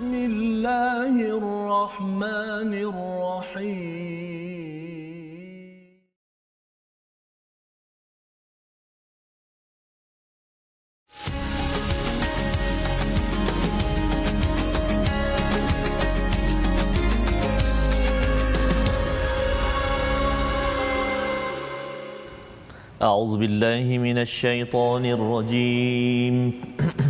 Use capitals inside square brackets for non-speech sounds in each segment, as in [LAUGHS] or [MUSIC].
بسم الله الرحمن الرحيم. أعوذ بالله من الشيطان الرجيم. [CLEARS THROAT]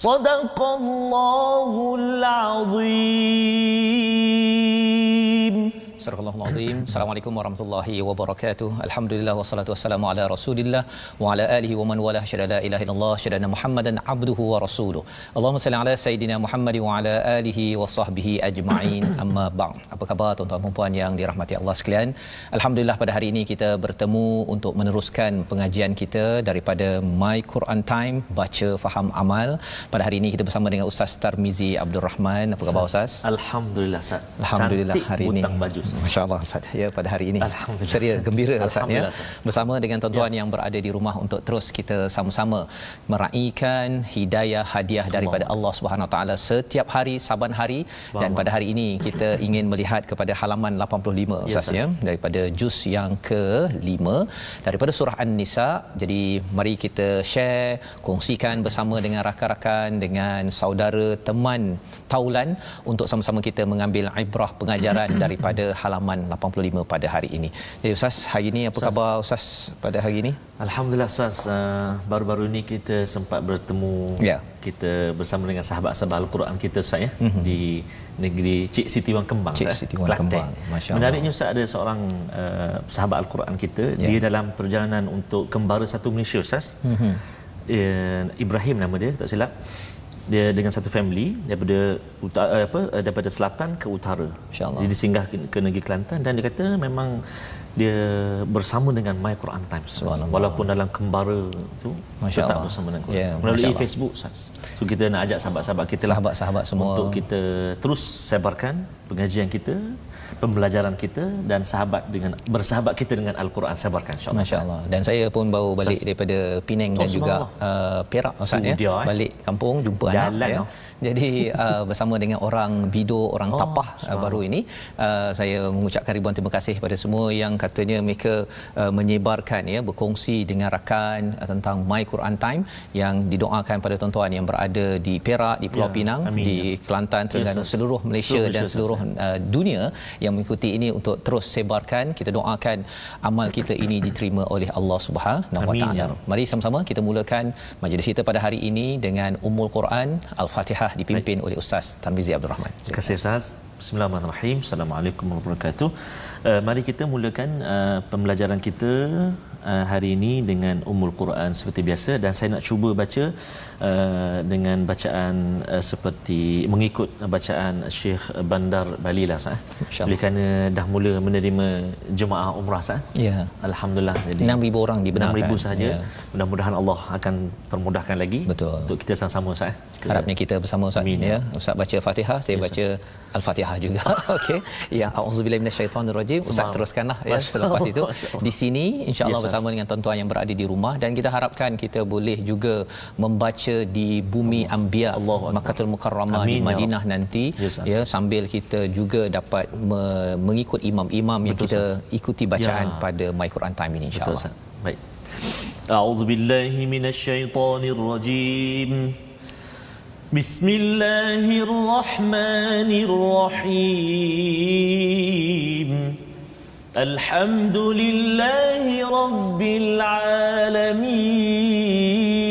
صدق الله العظيم Surah Al-Azim. Assalamualaikum warahmatullahi wabarakatuh. Alhamdulillah wassalatu wassalamu ala Rasulillah wa ala alihi wa man wala syada la ilaha illallah syada Muhammadan abduhu wa rasuluh. Allahumma salli ala sayidina Muhammad wa ala alihi wa sahbihi ajma'in. Amma ba'd. Apa khabar tuan-tuan dan puan yang dirahmati Allah sekalian? Alhamdulillah pada hari ini kita bertemu untuk meneruskan pengajian kita daripada My Quran Time baca faham amal. Pada hari ini kita bersama dengan Ustaz Tarmizi Abdul Rahman. Apa khabar Ustaz? Alhamdulillah Ustaz. Alhamdulillah Cantik hari ini. baju. Masya-Allah Ustaz. Ya pada hari ini. Alhamdulillah, Ceria gembira Ustaz ya. Bersama dengan tuan-tuan yang berada di rumah untuk terus kita sama-sama meraihkan hidayah hadiah daripada Allah Subhanahu Wa Taala setiap hari saban hari. Dan pada hari ini kita [COUGHS] ingin melihat kepada halaman 85 Ya, Ustaz ya. Daripada juz yang ke-5 daripada surah An-Nisa. Jadi mari kita share, kongsikan bersama dengan rakan-rakan dengan saudara teman taulan. Untuk sama-sama kita mengambil ibrah pengajaran [COUGHS] daripada halaman 85 pada hari ini. Jadi Ustaz, hari ini apa Ustaz. khabar Ustaz pada hari ini? Alhamdulillah Ustaz, uh, baru-baru ini kita sempat bertemu Ya. kita bersama dengan sahabat-sahabat Al-Quran kita Ustaz ya di negeri Cik Siti Wang Kembang Cik Siti Wang. Kembang, Masya. Menariknya Ustaz ada seorang uh, sahabat Al-Quran kita Ya. dia dalam perjalanan untuk kembara satu Malaysia Ustaz. Mhm. Dia, Ibrahim nama dia tak silap. Dia dengan satu family daripada utara, eh, apa eh, daripada selatan ke utara. Masya-Allah. Dia disinggah ke, ke negeri Kelantan dan dia kata memang dia bersama dengan My Quran Times walaupun dalam kembara tu Masya tetap Allah. bersama dengan Quran Ya, melalui Masya Allah. Facebook Ustaz. So kita nak ajak sahabat-sahabat kita lah Sahabat-sahabat semua. untuk kita terus sebarkan pengajian kita, pembelajaran kita dan sahabat dengan bersahabat kita dengan Al-Quran sebarkan insya-Allah. Masya Allah. Dan saya pun baru balik Ustaz. daripada Penang Oh, dan juga uh, Perak Ustaz ya. dia, eh. Balik kampung jumpa Jalan, anak ya. oh. Jadi uh, bersama dengan orang Bido, orang Oh, Tapah uh, baru ini uh, saya mengucapkan ribuan terima kasih kepada semua yang katanya mereka uh, menyebarkan ya berkongsi dengan rakan uh, tentang My Quran Time yang didoakan pada tuan-tuan yang berada di Perak, di Pulau Ya, Pinang, amin, di ya. Kelantan, Terengganu, seluruh Malaysia Seluruh dan seluruh uh, dunia yang mengikuti ini untuk terus sebarkan kita doakan amal kita ini diterima oleh Allah Subhanahu wa Amin, taala. ya. Mari sama-sama kita mulakan majlis kita pada hari ini dengan Ummul Quran Al-Fatihah dipimpin oleh Ustaz Tarmizi Abdul Rahman. Terima kasih Ustaz. Bismillahirrahmanirrahim. Assalamualaikum warahmatullahi wabarakatuh. Uh, mari kita mulakan uh, pembelajaran kita uh, hari ini dengan Ummul Quran seperti biasa dan saya nak cuba baca uh, dengan bacaan uh, seperti mengikut bacaan Syekh Bandar Bali lah Ustaz. InsyaAllah. Oleh kerana dah mula menerima jemaah umrah Ustaz. Ya. Alhamdulillah. Jadi 6000 orang dibenarkan. 6000 sahaja. Ya. Mudah-mudahan Allah akan permudahkan lagi Betul. untuk kita sama-sama eh. Ke- Harapnya kita bersama Ustaz Amin, ya. ya. Ustaz baca Fatihah, saya Ya, baca Al-Fatihah juga. [LAUGHS] Okey. Ya, auzubillahi minasyaitonirrajim. Ustaz teruskanlah ya selepas itu. Di sini insya-Allah Yes, bersama dengan tuan-tuan yang berada di rumah dan kita harapkan kita boleh juga membaca di bumi Anbiya Akbar. Makkatul Mukarramah di ya Madinah nanti Yes, ya sambil kita juga dapat me- mengikut imam-imam yang Betul, kita Ustaz. ikuti bacaan Ya. pada My Quran Time ini Betul insya-Allah. Ustaz. Baik. A'udzu billahi minasyaitonir rajim. Bismillahirrahmanirrahim. Alhamdulillahi rabbil alamin.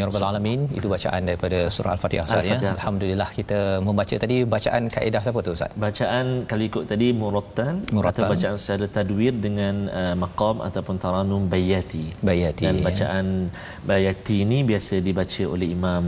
ya rabbal alamin. Itu bacaan daripada surah Al-Fatihah Ustaz ya. Alhamdulillah kita membaca tadi bacaan kaedah siapa tu Ustaz? Bacaan kalau ikut tadi Murattal. atau bacaan secara tadwir dengan uh, maqam ataupun taranum bayati. Bayati, Dan ya. bacaan bayati ini biasa dibaca oleh imam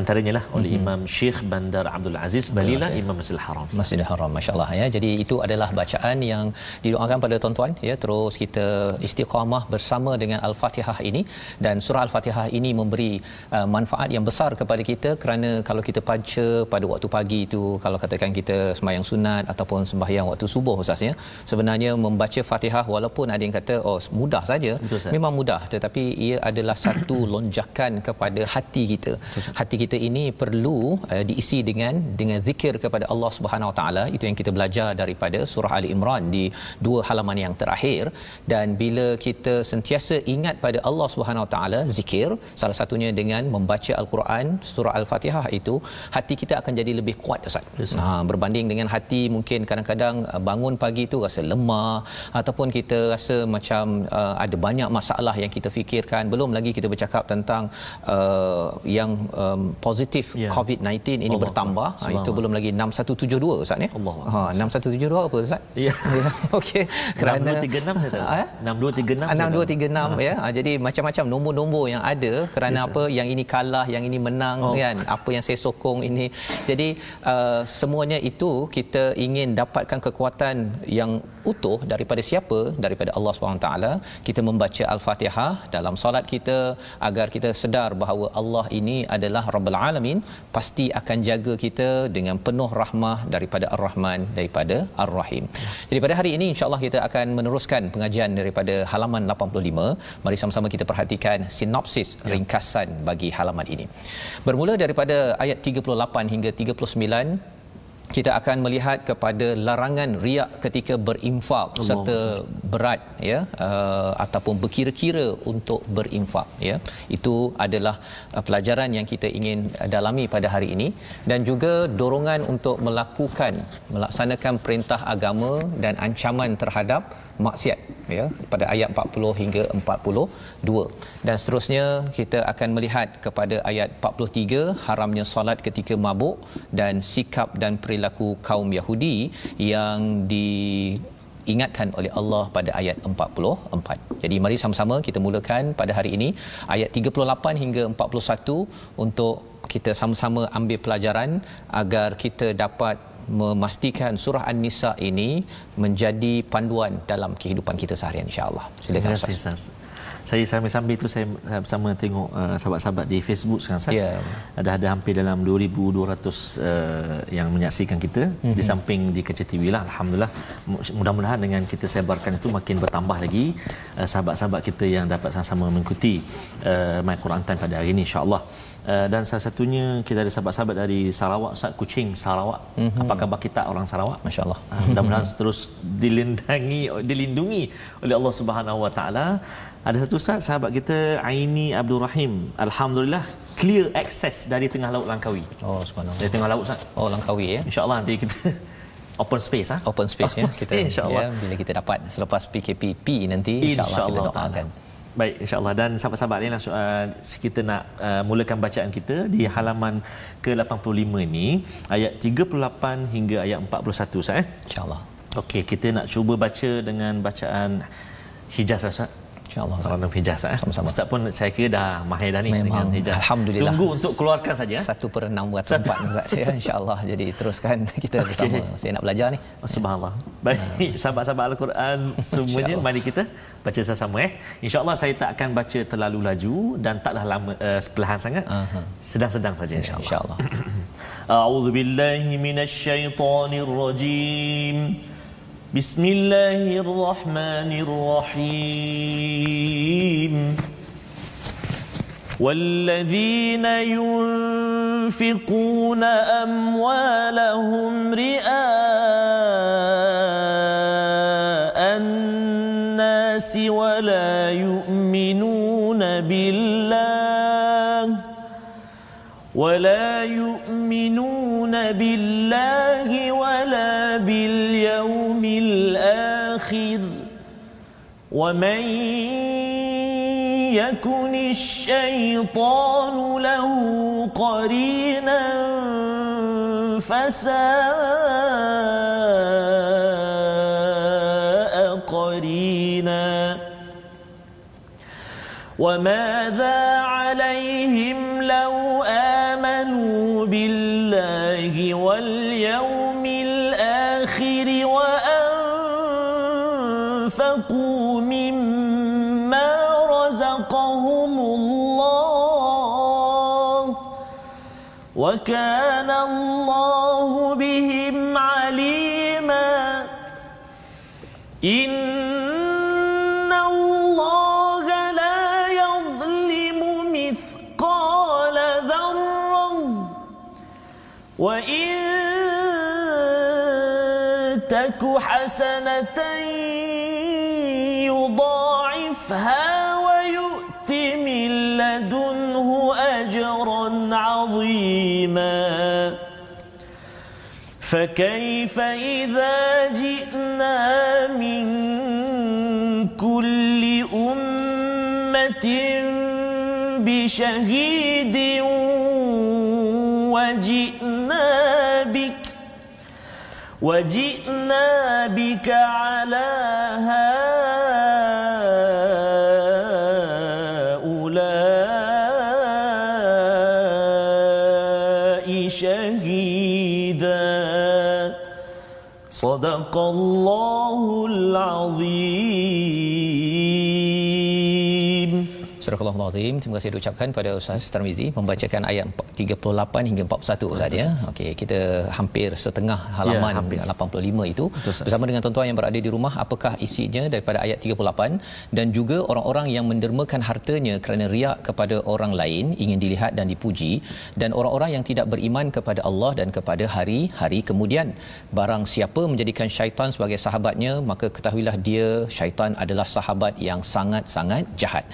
antaranya lah oleh Imam Syekh Bandar Abdul Aziz Balila Imam Masjidil Haram. Masjidil Haram masya-Allah ya. Jadi itu adalah bacaan yang didoakan pada tuan-tuan ya terus kita istiqamah bersama dengan Al-Fatihah ini dan surah Al-Fatihah ini memberi uh, manfaat yang besar kepada kita kerana kalau kita baca pada waktu pagi itu kalau katakan kita sembahyang sunat ataupun sembahyang waktu subuh ustaz ya sebenarnya membaca Fatihah walaupun ada yang kata oh mudah saja. Betul, memang mudah tetapi ia adalah satu [COUGHS] lonjakan kepada hati kita. Hati kita ini perlu uh, diisi dengan dengan zikir kepada Allah Subhanahu Wa Taala. Itu yang kita belajar daripada surah Ali Imran di dua halaman yang terakhir. Dan bila kita sentiasa ingat pada Allah Subhanahu Wa Taala zikir salah satunya dengan membaca al-Quran surah al-Fatihah itu hati kita akan jadi lebih kuat Ustaz. Ha berbanding dengan hati mungkin kadang-kadang uh, bangun pagi tu rasa lemah ataupun kita rasa macam uh, ada banyak masalah yang kita fikirkan belum lagi kita bercakap tentang uh, yang um, positif Ya. COVID-19 ini Allah bertambah ha, itu belum lagi 6172 Ustaz ya. Allah Ha 6172 apa Ustaz? Ya. [LAUGHS] Okey [LAUGHS] kerana 6236 saya tahu. Ah, eh? 6236. saya tahu. 6236 ya. Ah, Jadi macam-macam nombor-nombor yang ada kerana Yes, apa yang ini kalah, yang ini menang Oh. kan. Apa yang saya sokong ini. Jadi uh, semuanya itu kita ingin dapatkan kekuatan yang utuh daripada siapa? Daripada Allah SWT. Kita membaca Al-Fatihah dalam solat kita agar kita sedar bahawa Allah ini adalah Rabbul Alamin pasti akan jaga kita dengan penuh rahmah daripada Ar-Rahman daripada Ar-Rahim. Jadi pada hari ini insya-Allah kita akan meneruskan pengajian daripada halaman 85. Mari sama-sama kita perhatikan sinopsis ringkasan bagi halaman ini. Bermula daripada ayat 38 hingga 39 kita akan melihat kepada larangan riak ketika berinfak Allah. serta berat ya uh, ataupun berkira-kira untuk berinfak ya itu adalah uh, pelajaran yang kita ingin dalami pada hari ini dan juga dorongan untuk melakukan melaksanakan perintah agama dan ancaman terhadap maksiat ya pada ayat 40 hingga 42 dan seterusnya kita akan melihat kepada ayat 43 haramnya solat ketika mabuk dan sikap dan perilaku kaum Yahudi yang di ingatkan oleh Allah pada ayat 44. Jadi mari sama-sama kita mulakan pada hari ini ayat 38 hingga 41 untuk kita sama-sama ambil pelajaran agar kita dapat memastikan surah An-Nisa ini menjadi panduan dalam kehidupan kita seharian insya-Allah. Silakan Terima kasih Ustaz. Ustaz. Saya sambil-sambil tu saya saya bersama tengok uh, sahabat-sahabat di Facebook sekarang Ustaz. Ya. Ada ada hampir dalam 2200 uh, yang menyaksikan kita mm-hmm. di samping di Kaca TV lah alhamdulillah. Mu- Mudah-mudahan dengan kita sebarkan itu makin bertambah lagi uh, sahabat-sahabat kita yang dapat sama-sama mengikuti uh, My Quran Time pada hari ini insya-Allah. Uh, dan salah satunya kita ada sahabat-sahabat dari Sarawak Ustaz Kuching Sarawak. Mm-hmm. Apa khabar kita orang Sarawak? Masya-Allah. Ah, mudah-mudahan [LAUGHS] terus dilindangi dilindungi oleh Allah Subhanahu Wa Taala. Ada satu ustaz sahabat kita Aini Abdul Rahim. Alhamdulillah clear access dari tengah laut Langkawi. Oh subhanallah. Dari tengah laut ustaz. Oh Langkawi ya. Insya-Allah nanti kita [LAUGHS] open space ah. Open space ya Open [LAUGHS] kita space, insya-Allah. ya bila kita dapat selepas PKPP nanti insya-Allah kita InsyaAllah doakan. ta'ala. Baik insya-Allah dan sahabat-sahabat lain langsung uh, kita nak uh, mulakan bacaan kita di halaman ke-85 ini ayat 38 hingga ayat 41 Ustaz eh. Insya-Allah. Okey, kita nak cuba baca dengan bacaan Hijaz Ustaz. InsyaAllah. Salam dalam hijaz. Eh. Sama-sama. Ustaz pun saya kira dah mahir dah ni Memang, dengan hijaz. Alhamdulillah. Tunggu untuk keluarkan saja. Eh? Satu per enam buat tempat. Ya, InsyaAllah. Jadi teruskan [LAUGHS] kita bersama. Saya nak belajar ni. Oh, subhanallah. Baik, ya. sahabat-sahabat Al-Quran [LAUGHS] semuanya. mari kita baca sama-sama. Eh. InsyaAllah saya tak akan baca terlalu laju dan taklah lama eh, uh, sebelahan sangat. Uh-huh. Sedang-sedang saja. InsyaAllah. InsyaAllah. [CLEARS THROAT] A'udzubillahiminasyaitanirrojim. Insya بسم الله الرحمن الرحيم. والذين ينفقون أموالهم رئاء الناس ولا يؤمنون بالله ولا يؤمنون بالله ومن يكن الشيطان له قرينا فساء قرينا وماذا عليهم لو آمنوا بالله واليوم وكان الله بهم عليما. إن الله لا يظلم مثقال ذرة. وإن تك حسنة فكيف إذا جئنا من كل أمة بشهيد وجئنا بك وجئنا بك على هؤلاء صدق الله العظيم Surah Al-Azim. Terima kasih diucapkan pada Ustaz Tarmizi membacakan ayat 38 hingga 41 Ustaz ya. Okey, kita hampir setengah halaman Ya, hampir. 85 itu. Betul, bersama dengan tuan-tuan yang berada di rumah apakah isinya daripada ayat 38 dan juga orang-orang yang mendermakan hartanya kerana riak kepada orang lain ingin dilihat dan dipuji. Dan orang-orang yang tidak beriman kepada Allah dan kepada hari-hari kemudian. Barang siapa menjadikan syaitan sebagai sahabatnya maka ketahuilah dia syaitan adalah sahabat yang sangat-sangat jahat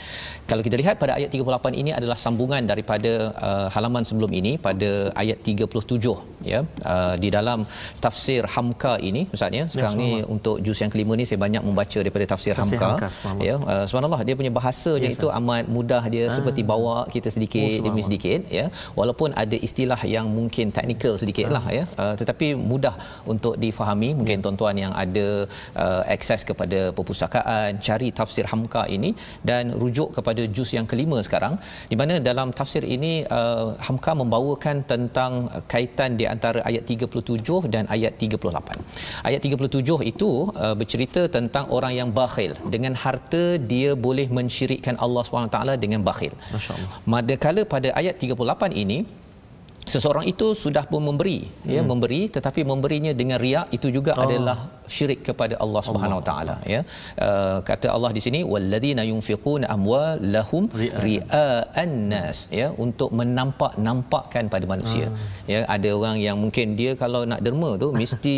kalau kita lihat pada ayat 38 ini adalah sambungan daripada uh, halaman sebelum ini pada ayat 37 ya. Uh, di dalam tafsir Hamka ini ustaz ya sekarang ni untuk juz yang kelima ni saya banyak membaca daripada tafsir, Tafsir Hamka, Hamka, ya. Uh, subhanallah dia punya bahasanya Yes, itu amat mudah dia Ah. seperti bawa kita sedikit Oh, demi sedikit ya. Walaupun ada istilah yang mungkin teknikal sedikit lah ya. Uh, tetapi mudah untuk difahami. Mungkin Ya. tuan-tuan yang ada uh, akses kepada perpustakaan cari tafsir Hamka ini dan rujuk kepada juz yang kelima sekarang di mana dalam tafsir ini uh, Hamka membawakan tentang kaitan di antara ayat 37 dan ayat 38. Ayat 37 itu uh, bercerita tentang orang yang bakhil dengan harta dia boleh mensyirikkan Allah SWT dengan bakhil. Masya-Allah. Manakala pada ayat 38 ini seseorang itu sudah pun memberi ya memberi tetapi memberinya dengan riak itu juga Oh. adalah syirik kepada Allah Subhanahu Wa taala ya. Uh, kata Allah di sini walladzina yunfiquna amwalahum Ri'a. ria'an nas ya untuk menampak-nampakkan pada manusia. Ya ada orang yang mungkin dia kalau nak derma tu [LAUGHS] mesti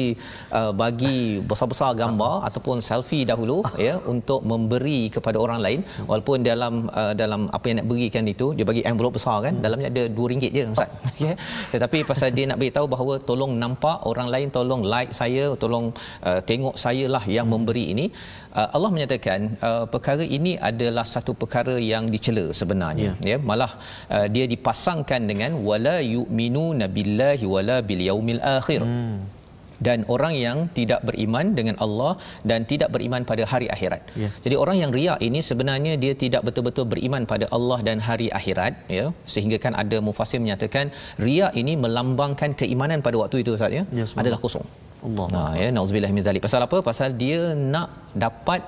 uh, bagi besar-besar gambar ataupun selfie dahulu ya untuk memberi kepada orang lain. Walaupun dalam uh, dalam apa yang nak berikan itu dia bagi envelope besar kan dalamnya ada RM2 je ustaz. [LAUGHS] Ya tetapi pasal dia nak beritahu bahawa tolong nampak orang lain tolong like saya tolong uh, tengok saya lah yang memberi ini. Uh, Allah menyatakan uh, perkara ini adalah satu perkara yang dicela sebenarnya. Ya. Malah uh, dia dipasangkan dengan wala yu'minuna billahi wala bil yaumil akhir. Hmm dan orang yang tidak beriman dengan Allah dan tidak beriman pada hari akhirat. Ya. Jadi orang yang riak ini sebenarnya dia tidak betul-betul beriman pada Allah dan hari akhirat ya sehingga kan ada mufassir menyatakan riak ini melambangkan keimanan pada waktu itu Ustaz ya, Ya, adalah kosong. Allah. Nah ya nauzubillah min zalik. Pasal apa? Pasal dia nak dapat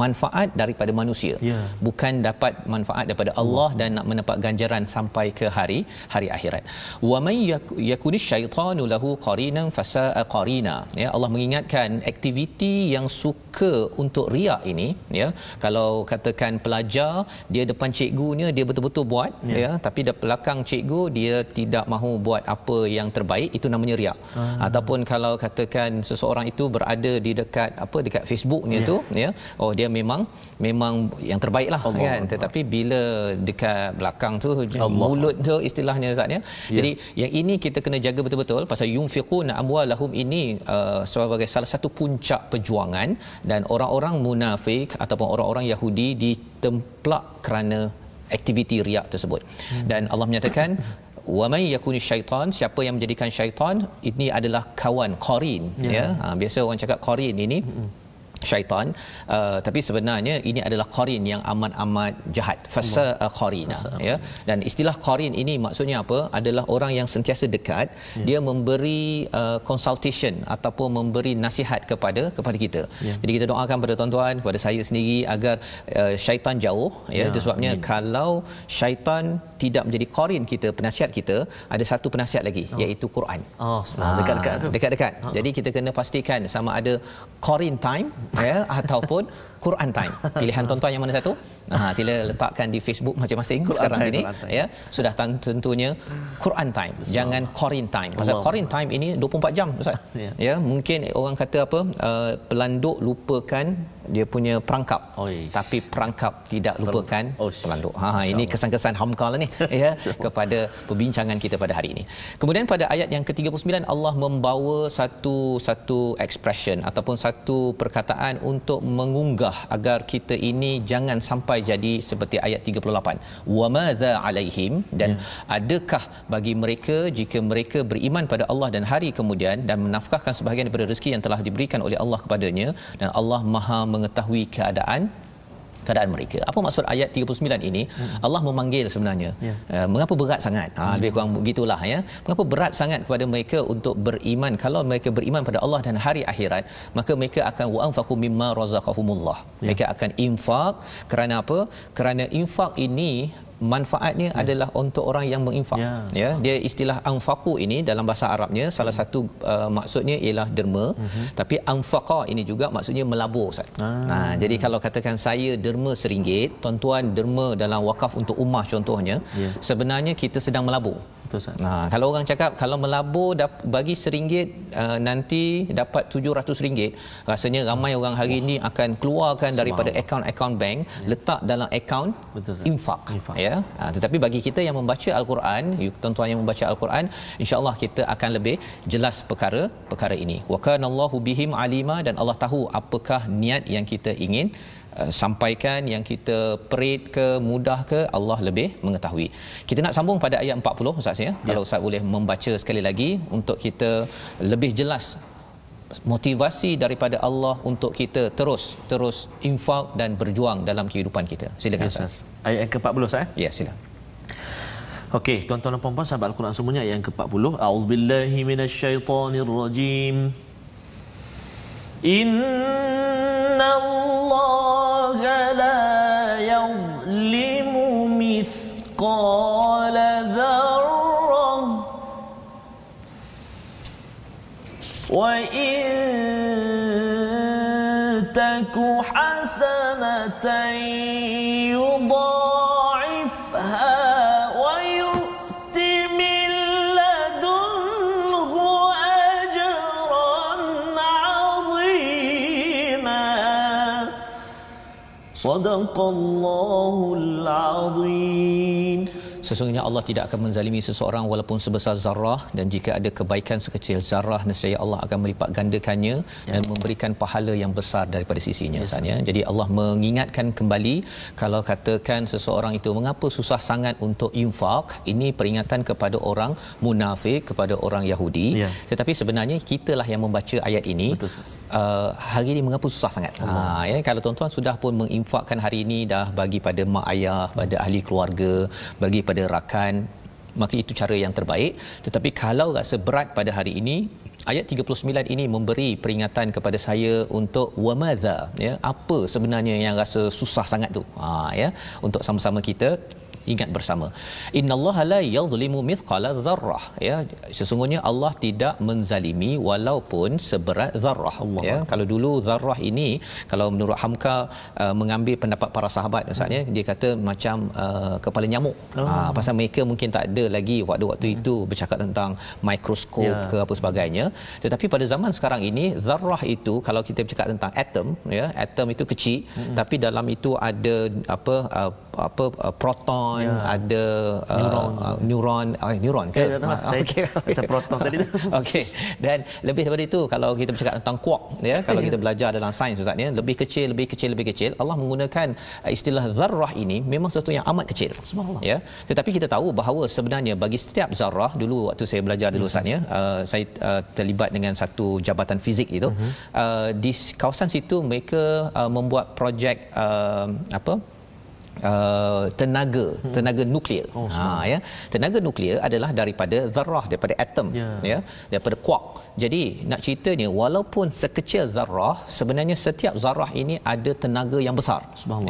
manfaat daripada manusia. Ya. bukan dapat manfaat daripada Allah dan nak mendapat ganjaran sampai ke hari hari akhirat. Wa may yak- yakunish syaitanu lahu qarinan fasaa qarina. Ya Allah mengingatkan aktiviti yang suka untuk riak ini ya. Kalau katakan pelajar dia depan cikgunya dia betul-betul buat ya, ya. Tapi di belakang cikgu dia tidak mahu buat apa yang terbaik itu namanya riak. Ah. ataupun kalau katakan seseorang itu berada di dekat apa dekat Facebooknya Ya. tu ya oh dia memang memang yang terbaik lah Allah kan Allah. tetapi bila dekat belakang tu Allah. mulut tu istilahnya Ustaz ya Ya. jadi yang ini kita kena jaga betul-betul pasal yunfiquna amwalahum ini uh, sebagai salah satu puncak perjuangan dan orang-orang munafik ataupun orang-orang Yahudi ditemplak kerana aktiviti riak tersebut Hmm. dan Allah menyatakan wa may yakuni syaitan siapa yang menjadikan syaitan ini adalah kawan qarin Ya. ya ha, biasa orang cakap qarin ini syaitan uh, tapi sebenarnya ini adalah qarin yang amat-amat jahat. Fasa uh, qarina ya. Dan istilah qarin ini maksudnya apa? Adalah orang yang sentiasa dekat Ya. dia memberi uh, consultation ataupun memberi nasihat kepada kepada kita. Ya. jadi kita doakan pada tuan-tuan kepada saya sendiri agar uh, syaitan jauh ya, Ya, itu sebabnya amin. kalau syaitan tidak menjadi qarin kita penasihat kita ada satu penasihat lagi oh. iaitu Quran Oh, senang. Dekat-dekat tu. Dekat-dekat. Jadi kita kena pastikan sama ada Quran time ya ataupun [LAUGHS] Quran time. [LAUGHS] Pilihan tuan-tuan yang mana satu? Ha sila letakkan di Facebook masing-masing Quran sekarang time, ini Quran ya. Sudah tentunya Quran time. Jangan Quran time. Pasal Allah. Quran time ini 24 jam Ustaz. Ya. ya, mungkin orang kata apa uh, pelanduk lupakan dia punya perangkap. Oi. Tapi perangkap tidak lupakan Oh, pelanduk. Ha Masya ini Allah. kesan-kesan hamka lah ni [LAUGHS] ya kepada perbincangan kita pada hari ini. Kemudian pada ayat yang ke-39 Allah membawa satu satu expression ataupun satu perkataan untuk mengunggah agar kita ini jangan sampai jadi seperti ayat 38. Wa madza alaihim dan Ya. adakah bagi mereka jika mereka beriman pada Allah dan hari kemudian dan menafkahkan sebahagian daripada rezeki yang telah diberikan oleh Allah kepadanya dan Allah Maha mengetahui keadaan keadaan mereka. Apa maksud ayat 39 ini? Hmm. Allah memanggil sebenarnya. Ya. Uh, mengapa berat sangat? Ha lebih kurang begitulah ya. Mengapa berat sangat kepada mereka untuk beriman? Kalau mereka beriman pada Allah dan hari akhirat, maka mereka akan wa anfaqu mimma razaqahumullah. Ya. Mereka akan infak kerana apa? Kerana infak ini manfaatnya ya. adalah untuk orang yang menginfak Ya. ya dia istilah anfaqu ini dalam bahasa Arabnya salah satu uh, maksudnya ialah derma uh-huh. tapi anfaqa ini juga maksudnya melabur Ustaz. Ah. Nah, jadi kalau katakan saya derma seringgit, tuan-tuan derma dalam wakaf untuk ummah contohnya, Ya. sebenarnya kita sedang melabur. Betul Ustaz. Nah, kalau orang cakap kalau melabur dap- bagi seringgit uh, nanti dapat tujuh ratus ringgit, rasanya ramai orang hari ini akan keluarkan daripada akaun-akaun bank, letak dalam akaun Betul, Ustaz. infak. Infak. Ya. Ha, tetapi bagi kita yang membaca al-Quran, you tuan-tuan yang membaca al-Quran, insya-Allah kita akan lebih jelas perkara perkara ini. Wa kanallahu bihim alima dan Allah tahu apakah niat yang kita ingin uh, sampaikan yang kita perit ke mudah ke Allah lebih mengetahui. Kita nak sambung pada ayat 40 Ustaz ya. Kalau Ustaz boleh membaca sekali lagi untuk kita lebih jelas motivasi daripada Allah untuk kita terus terus infak dan berjuang dalam kehidupan kita. Silakan Ya, Ustaz. Ayat yang ke-40 Ustaz. eh? Ya, silakan. Okey, tuan-tuan dan puan-puan sahabat Al-Quran semuanya ayat yang ke-40. A'udzubillahi minasyaitonirrajim. إن الله لا يظلم مثقال ذرة وإن تك حسنتين صدق الله العظيم. Sesungguhnya Allah tidak akan menzalimi seseorang walaupun sebesar zarah dan jika ada kebaikan sekecil zarah nescaya Allah akan melipat gandakannya ya. dan memberikan pahala yang besar daripada sisinya yes, ya. Jadi Allah mengingatkan kembali kalau katakan seseorang itu mengapa susah sangat untuk infak ini peringatan kepada orang munafik kepada orang Yahudi Ya. tetapi sebenarnya kitalah yang membaca ayat ini Betul, uh, hari ini mengapa susah sangat. Ha ya kalau tuan-tuan sudah pun menginfakkan hari ini dah bagi pada mak ayah, pada ahli keluarga, bagi pada rakan maka itu cara yang terbaik. Tetapi kalau rasa berat pada hari ini ayat 39 ini memberi peringatan kepada saya untuk wamadha ya apa sebenarnya yang rasa susah sangat tu? Ha ya untuk sama-sama kita ingat bersama innallaha la yadhlimu mithqala dzarrah ya sesungguhnya Allah tidak menzalimi walaupun seberat zarrah Allah. ya kalau dulu zarrah ini kalau menurut Hamka uh, mengambil pendapat para sahabat ustaz ya dia kata macam uh, kepala nyamuk oh. uh, pasal mereka mungkin tak ada lagi waktu-waktu hmm. itu bercakap tentang mikroskop yeah. ke apa sebagainya tetapi pada zaman sekarang ini zarrah itu kalau kita bercakap tentang atom ya atom itu kecil hmm. tapi dalam itu ada apa uh, apa uh, proton ya. ada uh, neuron. uh, neuron. Uh, neuron ke? Ya, uh, saya okay. macam proton tadi tu. [LAUGHS] Okey. Dan lebih daripada itu kalau kita bercakap tentang quark ya kalau kita belajar dalam sains ustaz ya lebih kecil lebih kecil lebih kecil Allah menggunakan uh, istilah zarrah ini memang sesuatu yang amat kecil. Subhanallah. Ya. Tetapi kita tahu bahawa sebenarnya bagi setiap zarrah dulu waktu saya belajar dulu ustaz ya uh, saya uh, terlibat dengan satu jabatan fizik itu uh-huh. uh, di kawasan situ mereka uh, membuat projek uh, apa uh, tenaga hmm. tenaga nuklear oh, ha ya. Tenaga nuklear adalah daripada zarrah daripada atom yeah. ya. Daripada quark jadi nak ceritanya walaupun sekecil zarrah sebenarnya setiap zarrah ini ada tenaga yang besar.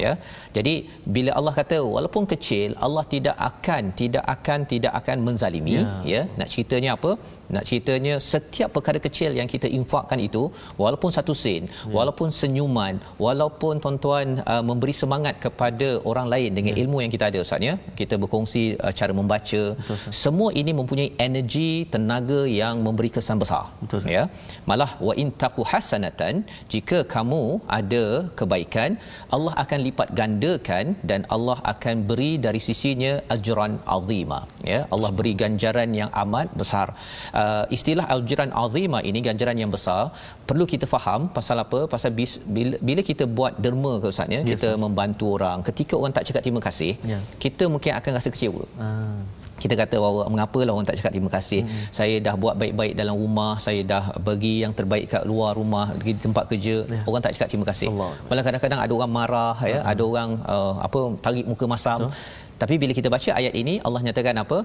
Ya. Jadi bila Allah kata walaupun kecil Allah tidak akan tidak akan tidak akan menzalimi yeah. ya. nak ceritanya apa? Nak ceritanya setiap perkara kecil yang kita infakkan itu walaupun satu sen ya. walaupun senyuman walaupun tuan-tuan uh, memberi semangat kepada orang lain dengan ya. ilmu yang kita ada ustaz ya. Kita berkongsi uh, cara membaca. Betul, semua ini mempunyai energi tenaga yang memberi kesan besar Betul, ya. Malah wa in taqu hasanatan jika kamu ada kebaikan Allah akan lipat gandakan dan Allah akan beri dari sisinya ajran azima. Ya Allah beri ganjaran yang amat besar. Uh, istilah ajran azima ini ganjaran yang besar perlu kita faham pasal apa? Pasal bis, bila, bila kita buat derma ke ustaz ya yes, kita yes. membantu orang ketika orang tak cakap terima kasih yeah. kita mungkin akan rasa kecewa. Uh kita kata bahawa mengapalah orang tak cakap terima kasih hmm. saya dah buat baik-baik dalam rumah saya dah bagi yang terbaik kat luar rumah di tempat kerja ya. orang tak cakap terima kasih malah kadang-kadang ada orang marah ya hmm. ada orang uh, apa tarik muka masam Betul. Tapi bila kita baca ayat ini Allah nyatakan apa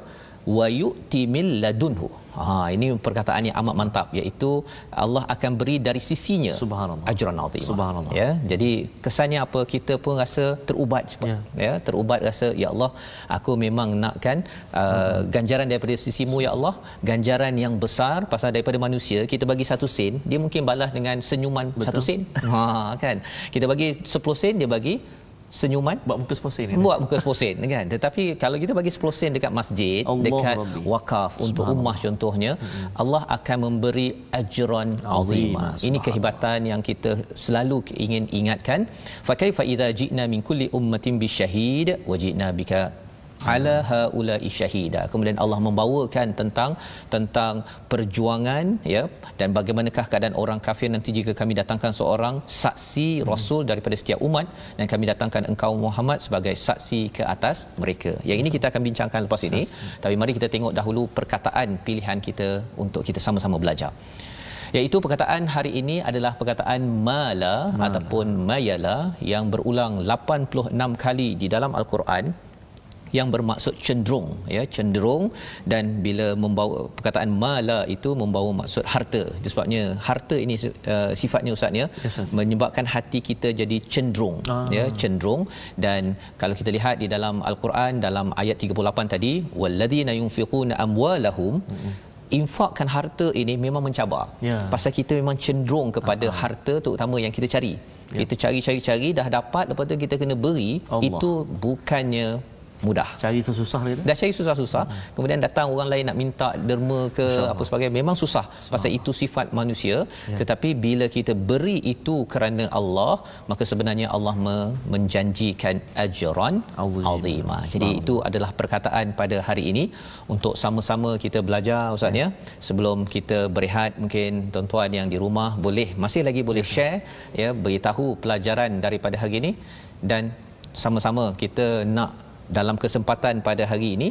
wa yu'ti min ladunhu. Ha ini perkataan yang amat mantap iaitu Allah akan beri dari sisinya subhanallah ajran azim. Subhanallah. Ya. Jadi kesannya apa kita pun rasa terubat ya. ya, terubat rasa ya Allah aku memang nakkan uh, ganjaran daripada sisimu ya Allah, ganjaran yang besar pasal daripada manusia kita bagi satu sen, dia mungkin balas dengan senyuman Betul. satu sen. Ha kan. Kita bagi 10 sen dia bagi senyuman? Buat muka 10 sen buat muka 10 sen [LAUGHS] kan? Tetapi kalau kita bagi 10 sen dekat masjid Allah dekat Rabbi. wakaf untuk ummah contohnya hmm. Allah akan memberi ajran azima ini kehebatan yang kita selalu ingin ingatkan. Fa kaifa idza ji'na min kulli ummatin bisyahid wa ji'na bika ala haula syahida kemudian Allah membawakan tentang tentang perjuangan ya dan bagaimanakah keadaan orang kafir. Nanti jika kami datangkan seorang saksi hmm. rasul daripada setiap umat dan kami datangkan engkau Muhammad sebagai saksi ke atas mereka. Yang ini kita akan bincangkan lepas ini. Tapi mari kita tengok dahulu perkataan pilihan kita untuk kita sama-sama belajar. Iaitu perkataan hari ini adalah perkataan mala, mala. ataupun mayala yang berulang 86 kali di dalam al-Quran yang bermaksud cenderung ya cenderung dan bila membawa perkataan mala itu membawa maksud harta itu sebabnya harta ini uh, sifatnya ustaz ya yes, yes. menyebabkan hati kita jadi cenderung ah. ya cenderung dan kalau kita lihat di dalam al-Quran dalam ayat 38 tadi walladzina yunfiquna amwalahum mm-hmm infakkan harta ini memang mencabar. Ya. Pasal kita memang cenderung kepada Aha. harta terutama yang kita cari. Ya. Kita cari-cari-cari dah dapat lepas tu kita kena beri Allah. itu bukannya mudah. Cari susah dia dah cari susah-susah. Hmm. kemudian datang orang lain nak minta derma ke apa sebagainya. Memang susah pasal itu sifat manusia. Ya. tetapi bila kita beri itu kerana Allah maka sebenarnya Allah me- menjanjikan ajran azimah. Jadi itu adalah perkataan pada hari ini. Untuk sama-sama kita belajar ustaz ya. Sebelum kita berehat mungkin tuan-tuan yang di rumah boleh masih lagi boleh yes, share ya beritahu pelajaran daripada hari ini. Dan sama-sama kita nak dalam kesempatan pada hari ini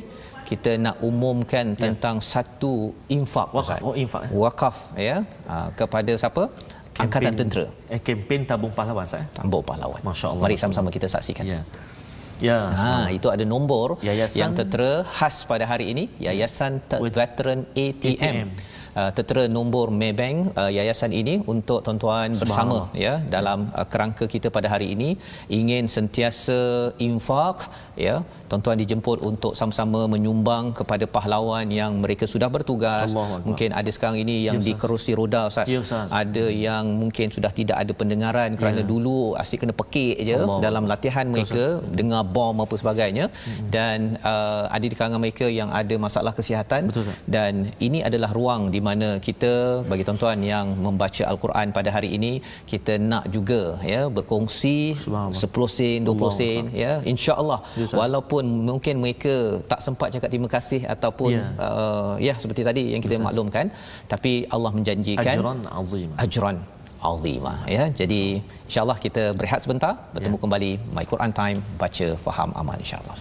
kita nak umumkan ya. tentang satu infak wakaf. Oh infak wakaf ya. Ha, kepada siapa? Kempen, angkatan tentera. Eh kempen tabung pahlawan saya tabung pahlawan. Masyaallah. Mari sama-sama kita saksikan. Ya. Ya ha itu ada nombor yayasan yang tertera khas pada hari ini yayasan veteran ATM, ATM uh, tertera nombor Maybank uh, yayasan ini untuk tuan-tuan bersama ya dalam uh, kerangka kita pada hari ini. Ingin sentiasa infak ya tuan-tuan dijemput untuk sama-sama menyumbang kepada pahlawan yang mereka sudah bertugas. Allah mungkin ada sekarang ini yang Ya, di kerusi roda Ustaz. Ya, Ustaz. ada yang mungkin sudah tidak ada pendengaran kerana Ya. dulu asyik kena pekik je Allah. dalam latihan mereka dengar bom apa sebagainya. Dan uh, ada di kalangan mereka yang ada masalah kesihatan. Betul, Ustaz. dan ini adalah ruang di mana kita bagi tuan-tuan yang membaca al-Quran pada hari ini kita nak juga ya berkongsi Subhanallah. 10 sen 20 Allah. sen ya insya-Allah Ya, Ustaz. walaupun mungkin mereka tak sempat cakap terima kasih ataupun Ya. uh, ya seperti tadi yang kita Ustaz. maklumkan tapi Allah menjanjikan ajran azim ajran azimah ya jadi insyaallah kita berehat sebentar bertemu Ya. kembali my Quran time baca faham amal insyaallah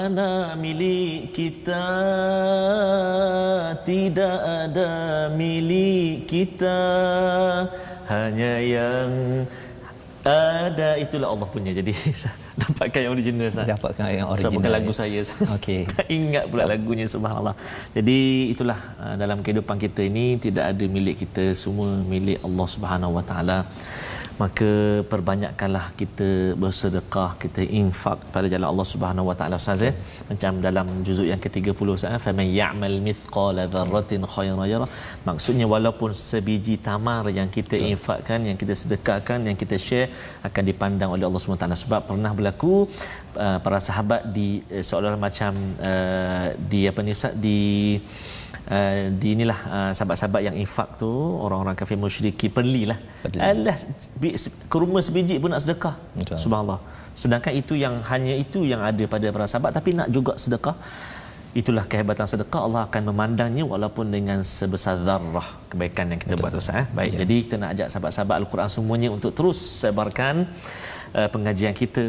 Mana milik kita? Tidak ada milik kita. Hanya yang ada. Itulah Allah punya Jadi. [LAUGHS] Dapatkan yang original Ustaz. Dapatkan yang original, bukan lagu ya. saya Okey. [LAUGHS] Tak ingat pula lagunya subhanallah. Jadi itulah uh, dalam kehidupan kita ini Tidak ada milik kita. Semua milik Allah subhanahu wa ta'ala Maka perbanyakkanlah kita bersedekah, kita infak pada jalan Allah Subhanahu Wa Taala Ustaz ya. Macam dalam juzuk yang ke-30 Ustaz, faman ya'mal mithqala dzarratin khairan yara. Maksudnya walaupun sebiji tamar yang kita infakkan, yang kita sedekahkan, yang kita share akan dipandang oleh Allah Subhanahu Wa Taala sebab pernah berlaku uh, para sahabat di uh, seolah-olah macam uh, di apa ni Ustaz di Uh, di inilah uh, sahabat-sahabat yang infak tu orang-orang kafir musyriki perlilah Perli. alah kurma sebiji pun nak sedekah Betul. subhanallah sedangkan itu yang hanya itu yang ada pada para sahabat tapi nak juga sedekah itulah kehebatan sedekah Allah akan memandangnya walaupun dengan sebesar zarrah kebaikan yang kita buat tu eh. baik Ya. jadi kita nak ajak sahabat-sahabat al-Quran semuanya untuk terus sebarkan uh, pengajian kita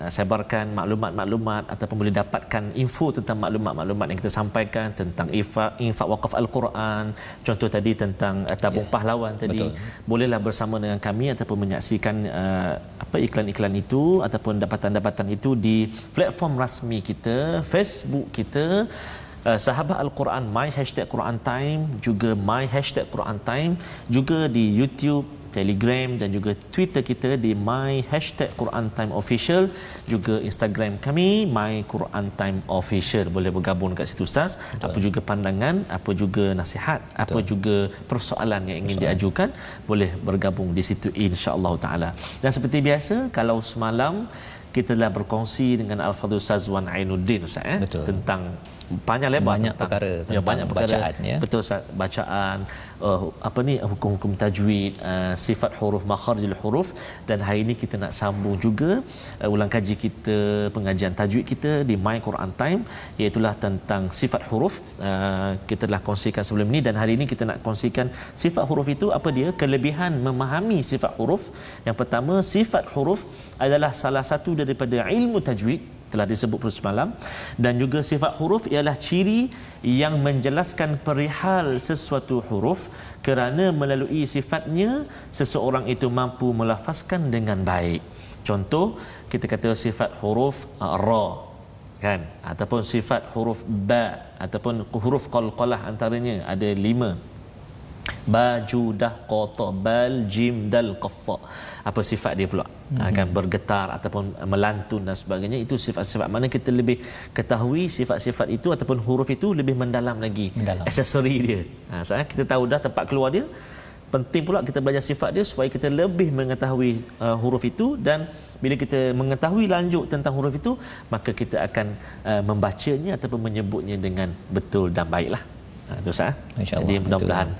uh, sebarkan maklumat-maklumat ataupun boleh dapatkan info tentang maklumat-maklumat yang kita sampaikan tentang infak infak wakaf al-Quran contoh tadi tentang uh, tabung Ya. pahlawan tadi Betul. bolehlah bersama dengan kami ataupun menyaksikan uh, apa iklan-iklan itu ataupun dapatan-dapatan itu di platform rasmi kita Facebook kita Uh, sahabat Al-Quran My Hashtag Quran Time juga My Hashtag Quran Time juga di YouTube Telegram dan juga Twitter kita di My Hashtag Quran Time Official juga Instagram kami My Quran Time Official boleh bergabung kat situ Ustaz Betul. apa juga pandangan apa juga nasihat Betul. apa juga persoalan yang ingin diajukan boleh bergabung di situ insya-Allah taala dan seperti biasa kalau semalam kita telah berkongsi dengan Al-Fadhil Sazwan Ainuddin Ustaz eh Betul. tentang banyak lebar Banyak tentang, perkara ya, tentang banyak perkara. bacaan, ya. betul bacaan uh, apa ni hukum-hukum tajwid uh, sifat huruf makharijul huruf. Dan hari ini kita nak sambung juga uh, ulang kaji kita pengajian tajwid kita di My Quran Time iaitu tentang sifat huruf. Uh, kita telah kongsikan sebelum ini dan hari ini kita nak kongsikan sifat huruf itu apa dia? Kelebihan memahami sifat huruf. Yang pertama sifat huruf adalah salah satu daripada ilmu tajwid telah disebut pada semalam. Dan juga sifat huruf ialah ciri yang menjelaskan perihal sesuatu huruf kerana melalui sifatnya seseorang itu mampu melafazkan dengan baik. Contoh kita kata sifat huruf ra kan? Ataupun sifat huruf ba ataupun huruf qalqalah antaranya ada lima. Baju dah qata bal jim dal qaffa apa sifat dia pula hmm. akan bergetar ataupun melantun dan sebagainya itu sifat-sifat mana kita lebih ketahui sifat-sifat itu ataupun huruf itu lebih mendalam lagi Mendalam. aksesori dia ha saya kita tahu dah tempat keluar dia penting pula kita belajar sifat dia supaya kita lebih mengetahui uh, huruf itu dan bila kita mengetahui lanjut tentang huruf itu maka kita akan uh, membacanya ataupun menyebutnya dengan betul dan baiklah ha itu sah InsyaAllah, jadi mudah-mudahan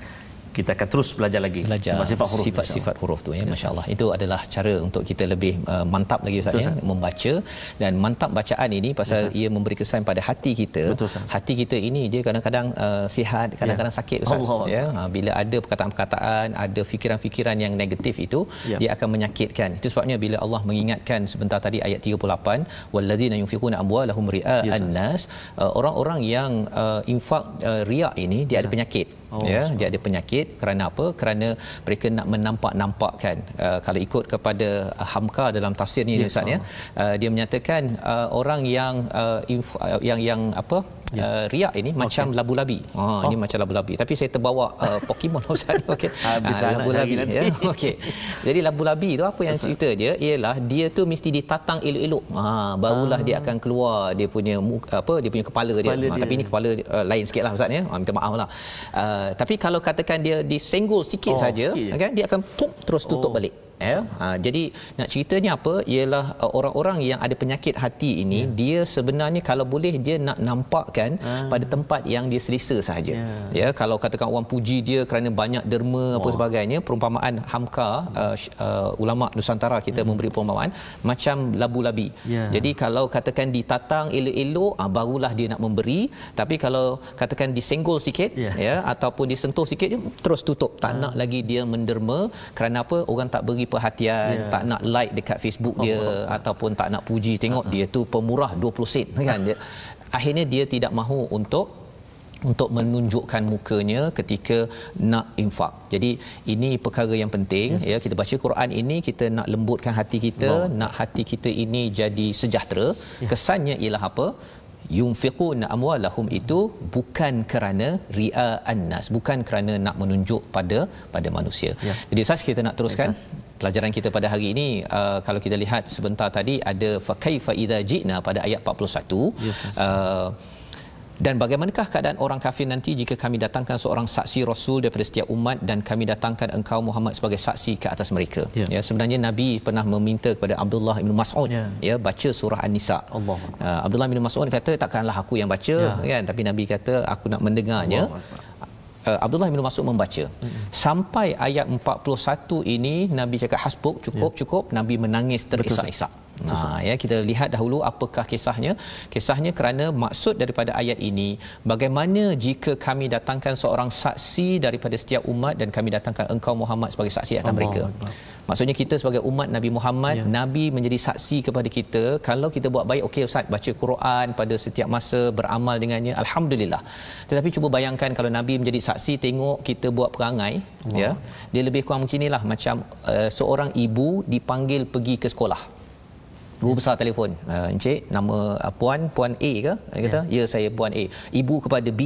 kita akan terus belajar lagi belajar sifat huruf sifat-sifat huruf tu ya. masya-Allah itu adalah cara untuk kita lebih uh, mantap lagi ustaz ya membaca. Dan mantap bacaan ini pasal Betul, ia memberi kesan pada hati kita. Betul, hati kita ini dia kadang-kadang uh, sihat kadang-kadang ya. sakit ustaz. Allah. ya ha, bila ada perkataan-perkataan ada fikiran-fikiran yang negatif itu ya. dia akan menyakitkan. Itu sebabnya bila Allah mengingatkan sebentar tadi ayat 38 walladzina yunfiquna amwalahum ria'an ya, nas uh, orang-orang yang uh, infak uh, riak ini dia ya. ada penyakit Oh, ya dia ada penyakit kerana apa kerana mereka nak menampak-nampakkan uh, kalau ikut kepada uh, Hamka dalam tafsirnya yes, Ustaz ya uh, dia menyatakan uh, orang yang uh, inf- uh, yang yang apa ya. uh, riak ini okay. macam labu-labi. Ha oh. ini macam labu-labi. Tapi saya terbawa uh, Pokemon [LAUGHS] Ustaz. Okey. Habis uh, labu-labi ya. [LAUGHS] Okey. Jadi labu-labi tu apa yang Ustaz. cerita dia ialah dia tu mesti ditatang elok-elok. Ha barulah ah. dia akan keluar dia punya muka, apa dia punya kepala, kepala dia. dia. Ha, tapi ini kepala uh, lain sikitlah Ustaz ya. Ha, minta maaflah. Uh, tapi kalau katakan dia disenggol sikit oh, saja, okay, dia akan pum, terus tutup oh. balik ya ha, jadi nak ceritanya apa ialah uh, orang-orang yang ada penyakit hati ini yeah. dia sebenarnya kalau boleh dia nak nampakkan uh. pada tempat yang dia selesa sahaja yeah. ya kalau katakan orang puji dia kerana banyak derma oh. apa sebagainya perumpamaan hamka uh, uh, ulama nusantara kita mm. memberi perumpamaan macam labu-labi yeah. jadi kalau katakan ditatang elok-elok uh, barulah dia nak memberi tapi kalau katakan disenggol sikit yeah. ya ataupun disentuh sikit dia terus tutup tak uh. nak lagi dia menderma kerana apa orang tak beri perhatian yes. tak nak like dekat Facebook dia oh. ataupun tak nak puji tengok uh-huh. dia tu pemurah 20 sen [LAUGHS] kan dia akhirnya dia tidak mahu untuk untuk menunjukkan mukanya ketika nak infak. Jadi ini perkara yang penting yes. ya kita baca Quran ini kita nak lembutkan hati kita, oh. nak hati kita ini jadi sejahtera. Yeah. Kesannya ialah apa? Yunfiquna amwalahum itu bukan kerana ria annas bukan kerana nak menunjuk pada pada manusia. Ya. Jadi Ustaz kita nak teruskan yes, pelajaran kita pada hari ini uh, kalau kita lihat sebentar tadi ada fa kaifa idza ji'na pada ayat 41 yes, uh, dan bagaimanakah keadaan orang kafir nanti jika kami datangkan seorang saksi rasul daripada setiap umat dan kami datangkan engkau Muhammad sebagai saksi ke atas mereka yeah. ya sebenarnya nabi pernah meminta kepada Abdullah bin Mas'ud yeah. ya baca surah an-nisa Allah uh, Abdullah bin Mas'ud kata takkanlah aku yang baca yeah. kan tapi nabi kata aku nak mendengarnya Allah. Uh, Abdullah bin Mas'ud membaca hmm. sampai ayat 41 ini Nabi cakap hasbuk cukup yeah. cukup Nabi menangis terisak-isak Nah, ya kita lihat dahulu apakah kisahnya. Kisahnya kerana maksud daripada ayat ini bagaimana jika kami datangkan seorang saksi daripada setiap umat dan kami datangkan engkau Muhammad sebagai saksi atas mereka. Maksudnya kita sebagai umat Nabi Muhammad, ya. Nabi menjadi saksi kepada kita. Kalau kita buat baik, okey Ustaz, baca Quran pada setiap masa, beramal dengannya, alhamdulillah. Tetapi cuba bayangkan kalau Nabi menjadi saksi tengok kita buat perangai, ya. Dia lebih kurang macam inilah macam uh, seorang ibu dipanggil pergi ke sekolah guru besar telefon uh, encik nama uh, puan puan A ke dia kata ya. ya saya puan A ibu kepada B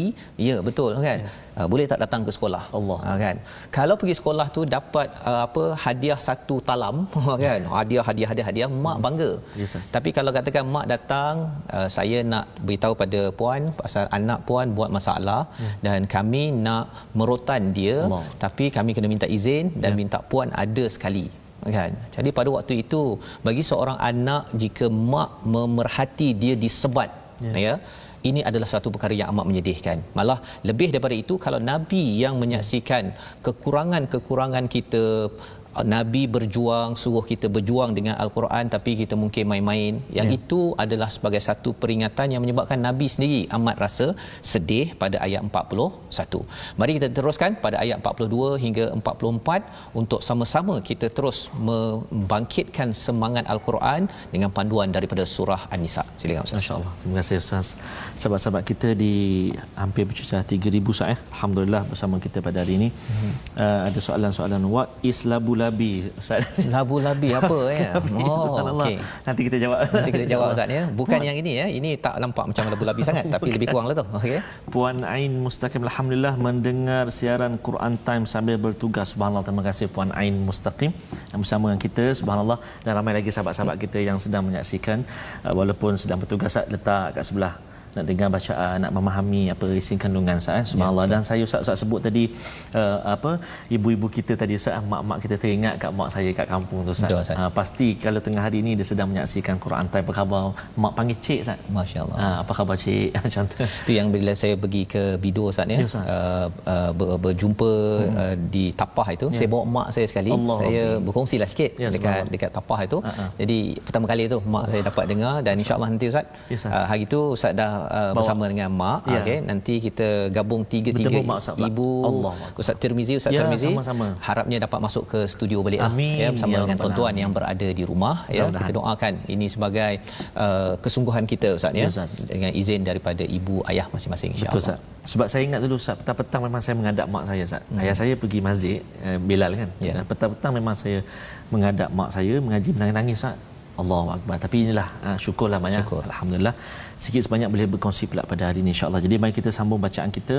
ya betul kan ya. uh, boleh tak datang ke sekolah Allah uh, kan kalau pergi sekolah tu dapat uh, apa hadiah satu talam [LAUGHS] kan hadiah hadiah hadiah hadiah mak bangga yes, yes. tapi kalau katakan mak datang uh, saya nak beritahu pada puan pasal anak puan buat masalah ya. dan kami nak merotan dia Allah. tapi kami kena minta izin dan ya. minta puan ada sekali kan jadi pada waktu itu bagi seorang anak jika mak memerhati dia disebat ya, ya ini adalah satu perkara yang amat menyedihkan. Malah lebih daripada itu kalau nabi yang menyaksikan kekurangan-kekurangan kita Nabi berjuang suruh kita berjuang dengan al-Quran tapi kita mungkin main-main yang ya. itu adalah sebagai satu peringatan yang menyebabkan Nabi sendiri amat rasa sedih pada ayat 41. Mari kita teruskan pada ayat 42 hingga 44 untuk sama-sama kita terus membangkitkan semangat al-Quran dengan panduan daripada surah An-Nisa. Silakan Ustaz. Masya-Allah. Terima kasih Ustaz. Sahabat-sahabat kita di hampir bercerita 3000 sah eh. Alhamdulillah bersama kita pada hari ini. Hmm. Uh, ada soalan-soalan what is labu labi ustaz. Labu labi apa [LAUGHS] ya oh okey. Nanti kita jawab. Nanti kita jawab ustaz ya. [LAUGHS] Bukan Puan. yang ini ya. Ini tak nampak macam labu labi sangat tapi lebih kurang lah tu. Okey. Puan Ain Mustaqim alhamdulillah mendengar siaran Quran Time sambil bertugas. Subhanallah terima kasih puan Ain Mustaqim. Yang bersama dengan kita subhanallah. Dan ramai lagi sahabat-sahabat kita yang sedang menyaksikan. Uh, walaupun sedang bertugas letak kat sebelah nak dengar bacaan nak memahami apa isi kandungan Ustaz eh? subhanallah. ya, dan saya Ustaz, Ustaz sebut tadi uh, apa ibu-ibu kita tadi Ustaz mak-mak kita teringat kat mak saya kat kampung tu Ustaz, Betul, Uh, pasti kalau tengah hari ni dia sedang menyaksikan Quran time apa khabar? Mak panggil cik Ustaz. masya-Allah. Uh, apa khabar cik? [LAUGHS] Macam tu. Yang bila saya pergi ke Bido Ustaz ya, ya uh, uh, ber, berjumpa hmm. uh, di tapah itu. Ya. saya bawa mak saya sekali. Allah saya Allah. berkongsilah sikit ya, dekat dekat tapah itu. Uh-huh. jadi pertama kali tu mak saya dapat dengar dan insya-Allah nanti Ustaz yes, uh, hari tu Ustaz dah uh, bersama dengan mak ya. okey nanti kita gabung tiga-tiga ibu Allah. Ustaz Tirmizi Ustaz ya, Tirmizi sama-sama. harapnya dapat masuk ke studio balik lah, Amin. ya bersama ya, dengan tuan-tuan yang berada di rumah ya kita doakan ini sebagai uh, kesungguhan kita Ustaz ya, ya dengan izin daripada ibu ayah masing-masing insya-Allah Betul Ustaz sebab saya ingat dulu Ustaz petang-petang memang saya menghadap mak saya Ustaz. Hmm. Ayah saya pergi masjid eh, Bilal kan. Yeah. Petang-petang memang saya menghadap mak saya mengaji menangis-nangis Ustaz. Allahu akbar. Tapi inilah uh, syukurlah banyak. Syukur. Alhamdulillah. Sikit sebanyak boleh berkongsi pula pada hari ini insya-Allah. Jadi mari kita sambung bacaan kita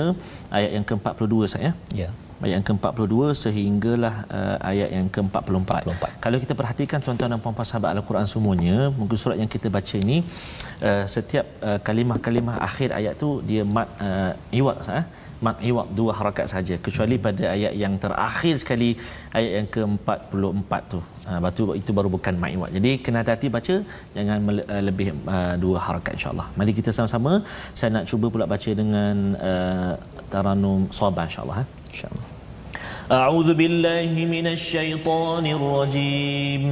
ayat yang ke-42 saya. Ya. Ayat yang ke-42 sehinggalah uh, ayat yang ke-44. 44. Kalau kita perhatikan tuan-tuan dan puan-puan sahabat Al-Quran semuanya, muka surat yang kita baca ini uh, setiap uh, kalimah-kalimah akhir ayat tu dia mat uh, iwat sah mat iwat dua harakat saja kecuali pada ayat yang terakhir sekali ayat yang ke-44 tu. Uh, batu itu baru bukan mat iwat jadi kena hati-hati baca jangan uh, lebih uh, dua harakat insyaallah. Mari kita sama-sama. Saya nak cuba pula baca dengan uh, taranum sabah insyaallah eh? insyaallah. A'udzu billahi minasyaitonir rajim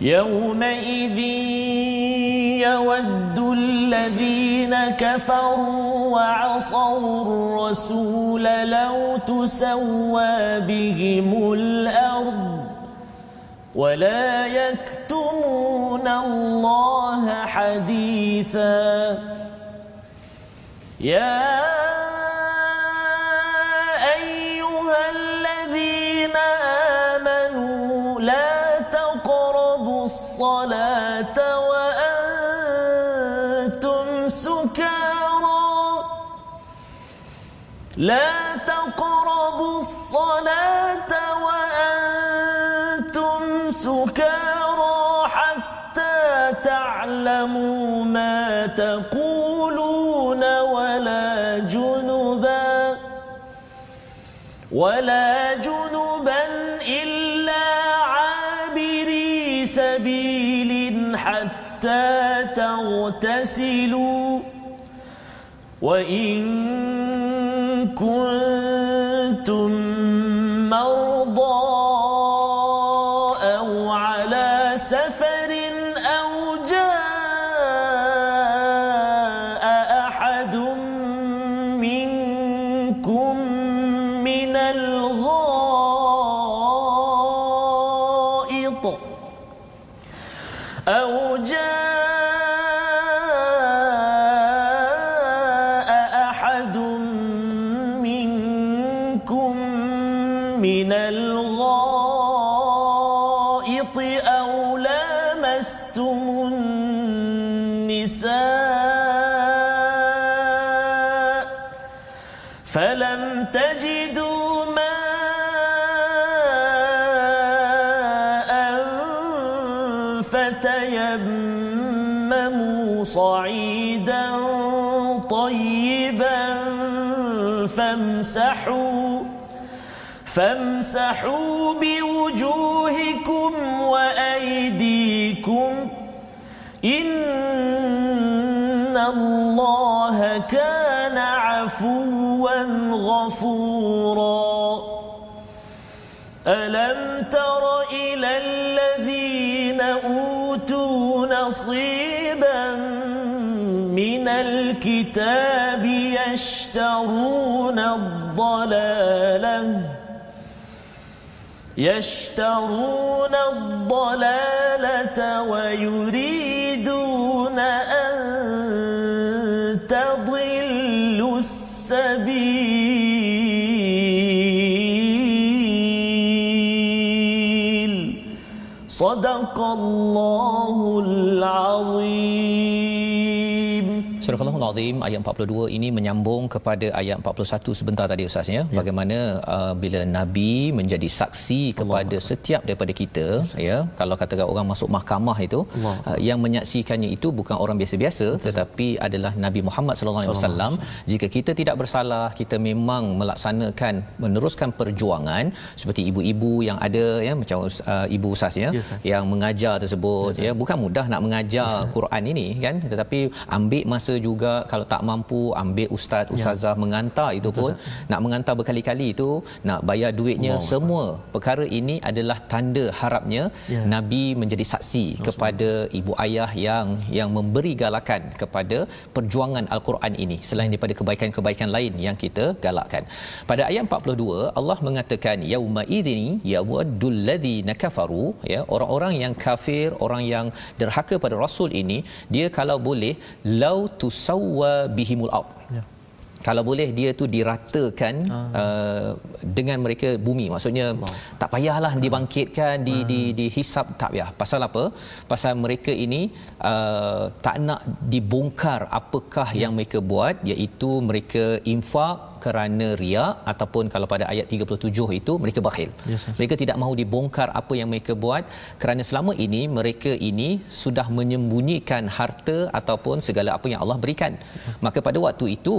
يومئذ يود الذين كفروا وعصوا الرسول لو تسوى بهم الأرض ولا يكتمون الله حديثا يا لا تقربوا الصلاة وأنتم سكارى حتى تعلموا ما تقولون ولا جنبا ولا جنبا إلا عابري سبيل حتى تغتسلوا. وإن فامسحوا بوجوهكم وأيديكم إن الله كان عفوا غفورا. ألم تر إلى الذين أوتوا نصيبا من الكتاب يشترون الضلالة يشترون الضلالة ويريدون أن تضلوا السبيل. صدق الله العظيم. Al-Azim ayat 42 ini menyambung kepada ayat 41 sebentar tadi Ustaz ya. ya. Bagaimana uh, bila Nabi menjadi saksi kepada Allah. setiap daripada kita yes, ya. Kalau katakan orang masuk mahkamah itu uh, yang menyaksikannya itu bukan orang biasa-biasa Betul. tetapi adalah Nabi Muhammad sallallahu alaihi wasallam. Jika kita tidak bersalah, kita memang melaksanakan meneruskan perjuangan seperti ibu-ibu yang ada ya macam uh, ibu Ustaz ya yes, yang mengajar tersebut yes, ya bukan mudah nak mengajar yes, Quran ini kan tetapi ambil masa juga kalau tak mampu ambil ustaz ya. ustazah ya. mengantar itu pun Betul, nak mengantar berkali-kali itu nak bayar duitnya wow. semua perkara ini adalah tanda harapnya ya. nabi menjadi saksi Betul. kepada ibu ayah yang yang memberi galakan kepada perjuangan al-Quran ini selain daripada kebaikan-kebaikan lain yang kita galakkan pada ayat 42 Allah mengatakan yauma idzini yawaddul ladzina kafaru ya orang-orang yang kafir orang yang derhaka pada rasul ini dia kalau boleh lau tusawwa bihimul ard ya. kalau boleh dia tu diratakan ah. uh, dengan mereka bumi maksudnya Allah. tak payahlah dibangkitkan di ah. di dihisap tak payah pasal apa pasal mereka ini uh, tak nak dibongkar apakah ya. yang mereka buat iaitu mereka infak kerana riak ataupun kalau pada ayat 37 itu mereka bakhil. Yes, yes. Mereka tidak mahu dibongkar apa yang mereka buat kerana selama ini mereka ini sudah menyembunyikan harta ataupun segala apa yang Allah berikan. Maka pada waktu itu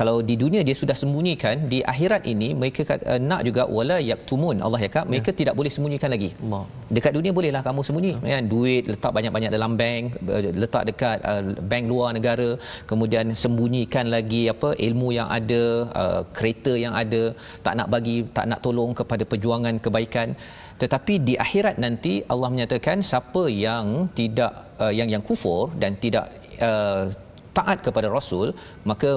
kalau di dunia dia sudah sembunyikan di akhirat ini mereka uh, nak juga wala yaktumun Allah ya kak mereka ya. tidak boleh sembunyikan lagi Allah. dekat dunia bolehlah kamu sembunyi ya. kan duit letak banyak-banyak dalam bank uh, letak dekat uh, bank luar negara kemudian sembunyikan lagi apa ilmu yang ada uh, kereta yang ada tak nak bagi tak nak tolong kepada perjuangan kebaikan tetapi di akhirat nanti Allah menyatakan siapa yang tidak uh, yang yang kufur dan tidak uh, taat kepada rasul maka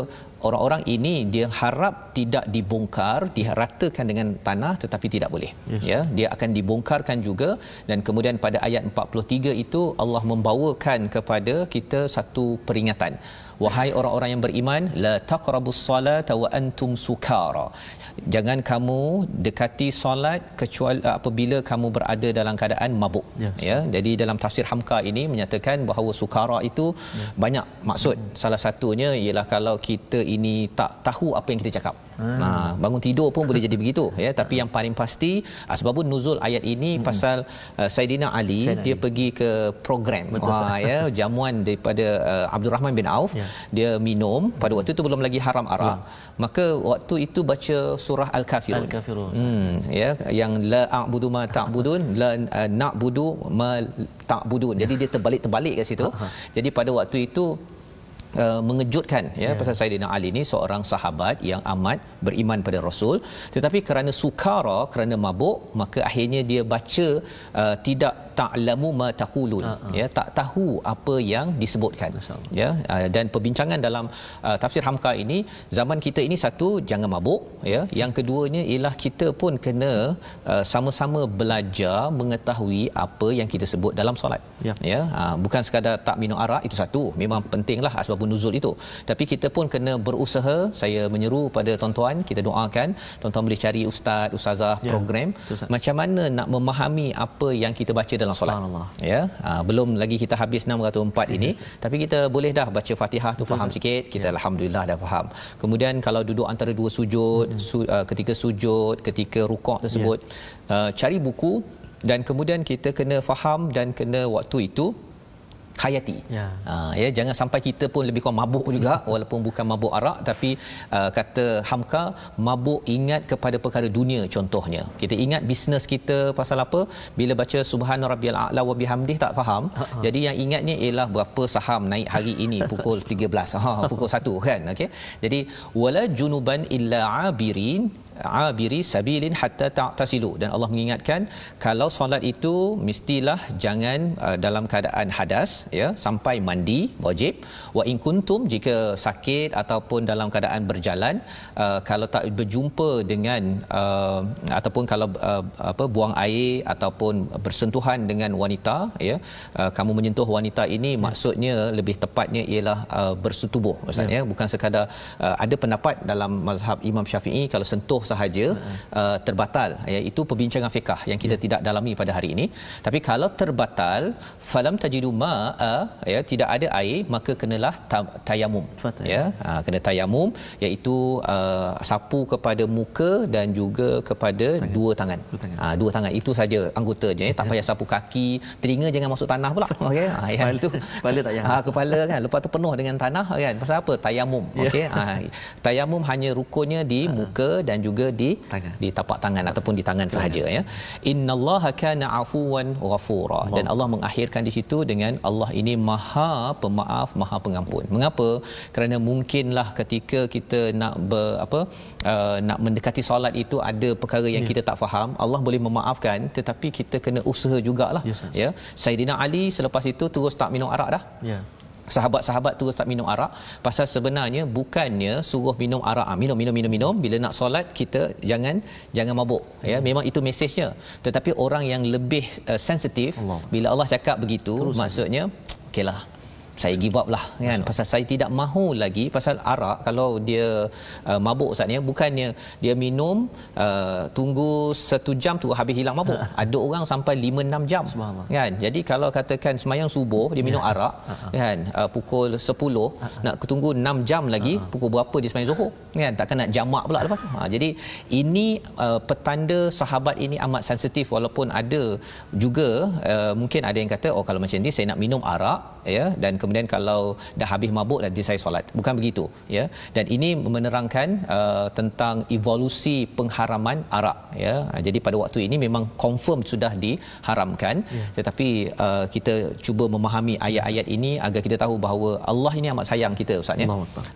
orang-orang ini dia harap tidak dibongkar diratakan dengan tanah tetapi tidak boleh. Yes. ya dia akan dibongkarkan juga. Dan kemudian pada ayat 43 itu Allah membawakan kepada kita satu peringatan. Wahai orang-orang yang beriman la taqrabus salata wa antum sukara jangan kamu dekati solat kecuali uh, apabila kamu berada dalam keadaan mabuk ya, ya jadi dalam tafsir hamka ini menyatakan bahawa sukara itu ya. banyak maksud hmm. salah satunya ialah kalau kita ini tak tahu apa yang kita cakap Hmm. Ha, bangun tidur pun boleh jadi begitu ya tapi yang paling pasti asbabun nuzul ayat ini hmm. pasal uh, Saidina Ali Sayyidina dia Ali. pergi ke program ha, ya jamuan daripada uh, Abdul Rahman bin Auf ya. dia minum pada waktu itu belum lagi haram arak ya. maka waktu itu baca surah al-kafirun. Al-kafirun. Hmm, ya yang la a'budu ma ta'budun la uh, na'budu ma ta'budun. Jadi dia terbalik-terbalik kat situ. Jadi pada waktu itu Uh, mengejutkan ya yeah. pasal Saidina Ali ni seorang sahabat yang amat beriman pada Rasul. Tetapi kerana sukara kerana mabuk maka akhirnya dia baca uh, tidak ta'lamu ma taqulun. Uh-huh. ya tak tahu apa yang disebutkan. Ya uh, dan perbincangan dalam uh, tafsir hamka ini zaman kita ini satu jangan mabuk. Ya yang keduanya ialah kita pun kena uh, sama-sama belajar mengetahui apa yang kita sebut dalam solat. Ya, ya uh, bukan sekadar tak minum arak itu satu. Memang pentinglah asbab nuzul itu. Tapi kita pun kena berusaha saya menyeru pada tuan-tuan kita doakan tuan-tuan boleh cari ustaz ustazah ya. program Ustaz. macam mana nak memahami apa yang kita baca dalam solat ya ha, belum lagi kita habis 604 ini yes. tapi kita boleh dah baca Fatihah tu faham sikit kita ya. alhamdulillah dah faham kemudian kalau duduk antara dua sujud hmm. su, uh, ketika sujud ketika rukuk tersebut ya. uh, cari buku dan kemudian kita kena faham dan kena waktu itu hayati. Ya. Ha, ya jangan sampai kita pun lebih kurang mabuk juga [LAUGHS] walaupun bukan mabuk arak tapi uh, kata Hamka mabuk ingat kepada perkara dunia contohnya. Kita ingat bisnes kita pasal apa? Bila baca subhana rabbiyal a'la wa bihamdih tak faham. Uh-huh. Jadi yang ingatnya ialah berapa saham naik hari ini [LAUGHS] pukul 13. Ha pukul 1 kan. Okey. Jadi wala junuban illa abirin abiri sabilin hatta ta'tasilu dan Allah mengingatkan kalau solat itu mestilah jangan uh, dalam keadaan hadas ya sampai mandi wajib wa in kuntum jika sakit ataupun dalam keadaan berjalan uh, kalau tak berjumpa dengan uh, ataupun kalau uh, apa buang air ataupun bersentuhan dengan wanita ya uh, kamu menyentuh wanita ini ya. maksudnya lebih tepatnya ialah uh, bersetubuh ustaz ya. ya bukan sekadar uh, ada pendapat dalam mazhab Imam Syafi'i kalau sentuh sahaja uh, terbatal iaitu perbincangan fiqh yang kita ya. tidak dalami pada hari ini tapi kalau terbatal falam tajidu ma ma'a ya tidak ada air maka kenalah ta- tayamum Fatah. ya ha, kena tayamum iaitu uh, sapu kepada muka dan juga kepada tangan. dua tangan, Dua tangan. Ha, dua tangan itu saja anggotanya ya. tak payah sapu kaki telinga jangan masuk tanah pula [LAUGHS] okey ha, yang Kepala- itu kepala tak payah. ha, kepala kan lepas tu penuh dengan tanah kan pasal apa tayamum Ya. okey ha, tayamum hanya rukunnya di muka dan juga di Tangan. di tapak tangan ataupun di tangan sahaja ya innallaha kana afuwan ghafura dan Allah mengakhirkan di situ dengan Allah ini maha pemaaf maha pengampun mengapa kerana mungkinlah ketika kita nak ber, apa uh, nak mendekati solat itu ada perkara yang Ya. kita tak faham Allah boleh memaafkan tetapi kita kena usaha jugalah Ya, Ustaz. ya Saidina Ali selepas itu terus tak minum arak dah Ya. Sahabat-sahabat terus tak minum arak pasal sebenarnya bukannya suruh minum arak ah, minum minum minum minum. Bila nak solat kita jangan jangan mabuk. Ya memang itu mesejnya. Tetapi orang yang lebih uh, sensitif Allah. bila Allah cakap begitu Terus. maksudnya okeylah saya give up lah kan? Pasal saya tidak mahu lagi pasal arak kalau dia uh, mabuk Ustaz ya bukannya dia minum uh, tunggu satu jam tu habis hilang mabuk. [LAUGHS] Ada orang sampai 5 6 jam kan? Jadi kalau katakan semayang subuh dia minum arak kan? Uh, pukul 10 nak tunggu 6 jam lagi pukul berapa dia semayang zuhur kan? Takkan nak jamak pula lepas tu. Ha, jadi ini uh, petanda sahabat ini amat sensitif walaupun ada juga uh, mungkin ada yang kata oh kalau macam ni saya nak minum arak ya dan kemudian kalau dah habis mabuk nanti saya solat. Bukan begitu ya. Dan ini menerangkan uh, tentang evolusi pengharaman arak ya. Jadi pada waktu ini memang confirm sudah diharamkan. Ya. tetapi uh, kita cuba memahami ayat-ayat ini agar kita tahu bahawa Allah ini amat sayang kita ustaz ya.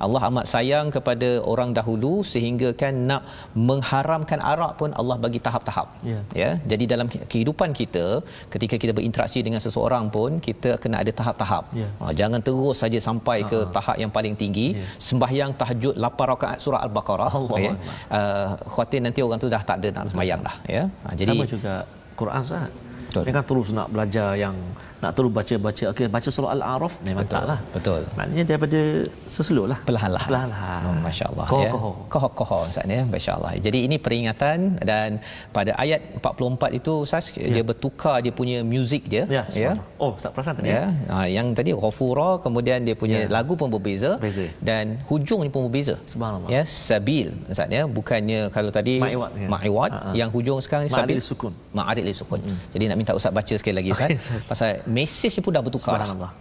Allah amat sayang kepada orang dahulu sehingga kan nak mengharamkan arak pun Allah bagi tahap-tahap Ya. ya. Jadi dalam kehidupan kita ketika kita berinteraksi dengan seseorang pun kita kena ada tahap-tahap. Ya. Jangan terus saja sampai ke tahap yang paling tinggi. Ya. sembahyang tahajud 8 rakaat surah al-baqarah. Allah ya. Uh, khawatir nanti orang tu dah tak ada nak sembahyang dah ya. Ha, jadi sama juga Quran Ustaz. Kan terus nak belajar yang nak terus baca-baca okey baca surah al-araf memang Betul. taklah. Betul. Maknanya daripada seselok lah. perlahan-lahan. Perlahan-lahan. Oh, Masya Allah. Koh, ya. koh. Koh koh Ustaz ya. Masya Allah. Jadi ini peringatan dan pada ayat 44 itu Ustaz ya. dia bertukar dia punya muzik dia. Ya, ya. Oh, tak perasan tadi. Ya, ha, yang tadi Ghafura kemudian dia punya Ya. lagu pun berbeza Berbeza. dan hujungnya pun berbeza. Subhanallah. Ya, sabil Ustaz ya, bukannya kalau tadi Ma'iwat, ya. ma'iwat Ha, ha. yang hujung sekarang ni Ma'arid sabil lisukun. Ma'arid lisukun. Jadi nak minta Ustaz baca sekali lagi Ustaz. [LAUGHS] Ustaz. Pasal mesej dia pun dah bertukar. Subhanallah.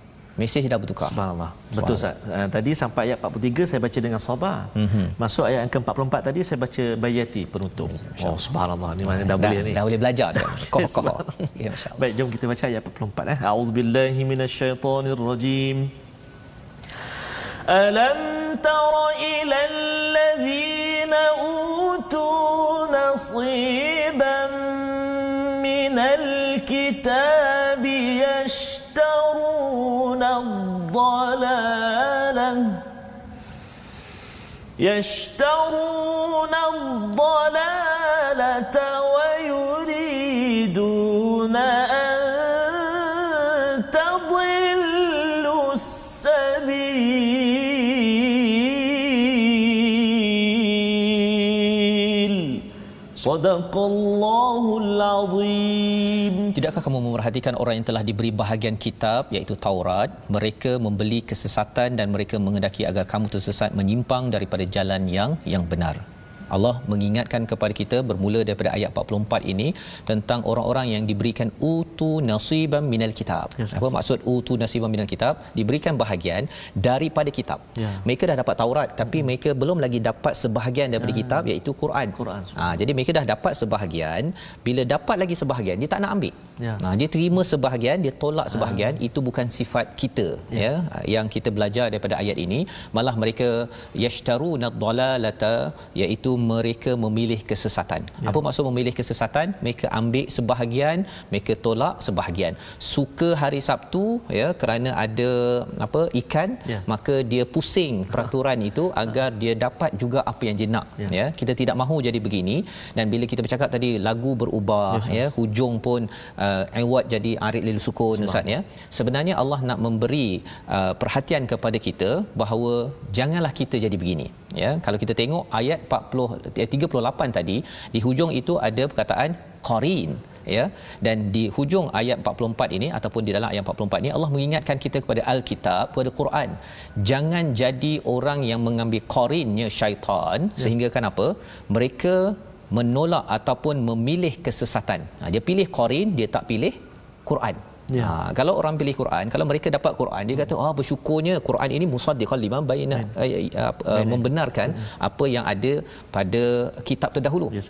Mesej dah bertukar. Subhanallah. Betul ustaz. Uh, tadi sampai ayat 43 saya baca dengan sabar. Mm-hmm. masuk ayat yang ke-44 tadi saya baca bayati penutup. Oh subhanallah. Ni mana dah, dah boleh dah, ni. dah boleh belajar [LAUGHS] kok kok ya baik jom kita baca ayat 44 eh. Auzubillahi minasyaitonirrajim. Alam tara ilal ladzina utu nasiban من الكتاب يشترون الضلالة. يشترون الضلالة Sadaqallahul Azim. Tidakkah kamu memerhatikan orang yang telah diberi bahagian kitab iaitu Taurat, mereka membeli kesesatan dan mereka mengendaki agar kamu tersesat menyimpang daripada jalan yang yang benar. Allah mengingatkan kepada kita bermula daripada ayat 44 ini tentang orang-orang yang diberikan utu nasiban minal kitab. Yes, Apa maksud utu nasiban minal kitab? Diberikan bahagian daripada kitab. Ya. Mereka dah dapat Taurat tapi mereka belum lagi dapat sebahagian daripada kitab iaitu Quran. Quran. Ah, jadi mereka dah dapat sebahagian, bila dapat lagi sebahagian dia tak nak ambil. Ya. Nah, dia terima sebahagian, dia tolak sebahagian, itu bukan sifat kita ya. yang kita belajar daripada ayat ini, malah mereka yashtaruna dhalalata iaitu mereka memilih kesesatan. Apa maksud memilih kesesatan? Mereka ambil sebahagian, mereka tolak sebahagian. Suka hari Sabtu ya kerana ada apa ikan, Ya. maka dia pusing peraturan itu agar dia dapat juga apa yang dia nak Ya. ya kita tidak mahu jadi begini dan bila kita bercakap tadi lagu berubah Yes, ya hujung pun uh, award jadi arid lil sukun ustaz ya. Sebenarnya Allah nak memberi uh, perhatian kepada kita bahawa janganlah kita jadi begini ya. Kalau kita tengok ayat 40 eh, 38 tadi di hujung itu ada perkataan qarin ya. Dan di hujung ayat 44 ini ataupun di dalam ayat 44 ini Allah mengingatkan kita kepada al-kitab kepada Quran. Jangan jadi orang yang mengambil qarinnya syaitan ya. sehingga kan apa mereka menolak ataupun memilih kesesatan ha, dia pilih qarin dia tak pilih Quran Ya. Ha, kalau orang pilih Quran, kalau mereka dapat Quran, dia kata, "Ah, oh, bersyukurnya Quran ini musaddiqan lima baina uh, uh, uh, membenarkan hmm. apa yang ada pada kitab terdahulu." Yes.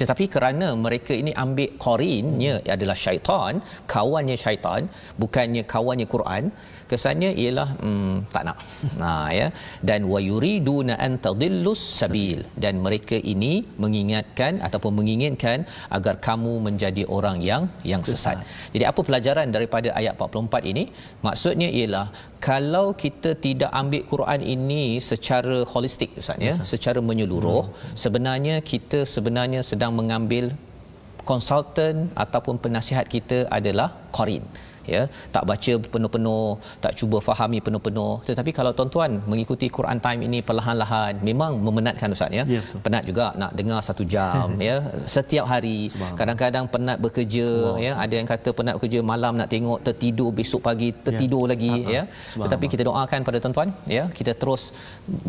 Tetapi kerana mereka ini ambil qarinnya hmm. adalah syaitan, kawannya syaitan, bukannya kawannya Quran, kesannya ialah hmm, tak nak. Nah [LAUGHS] ya. Dan wayuriduna an tadillus sabil. Dan mereka ini mengingatkan ataupun menginginkan agar kamu menjadi orang yang yang sesat. Jadi apa pelajaran daripada ayat 44 ini? Maksudnya ialah kalau kita tidak ambil Quran ini secara holistik ustaz ya secara menyeluruh hmm. sebenarnya kita sebenarnya sedang mengambil konsultan ataupun penasihat kita adalah Qarin ya tak baca penuh-penuh tak cuba fahami penuh-penuh. Tetapi kalau tuan-tuan mengikuti Quran time ini perlahan-lahan memang memenatkan ustaz ya, ya penat juga nak dengar satu jam [LAUGHS] ya. Setiap hari kadang-kadang penat bekerja wow. ya. Ada yang kata penat bekerja malam nak tengok tertidur besok pagi tertidur ya. lagi uh-huh. ya. Tetapi kita doakan pada tuan-tuan ya. Kita terus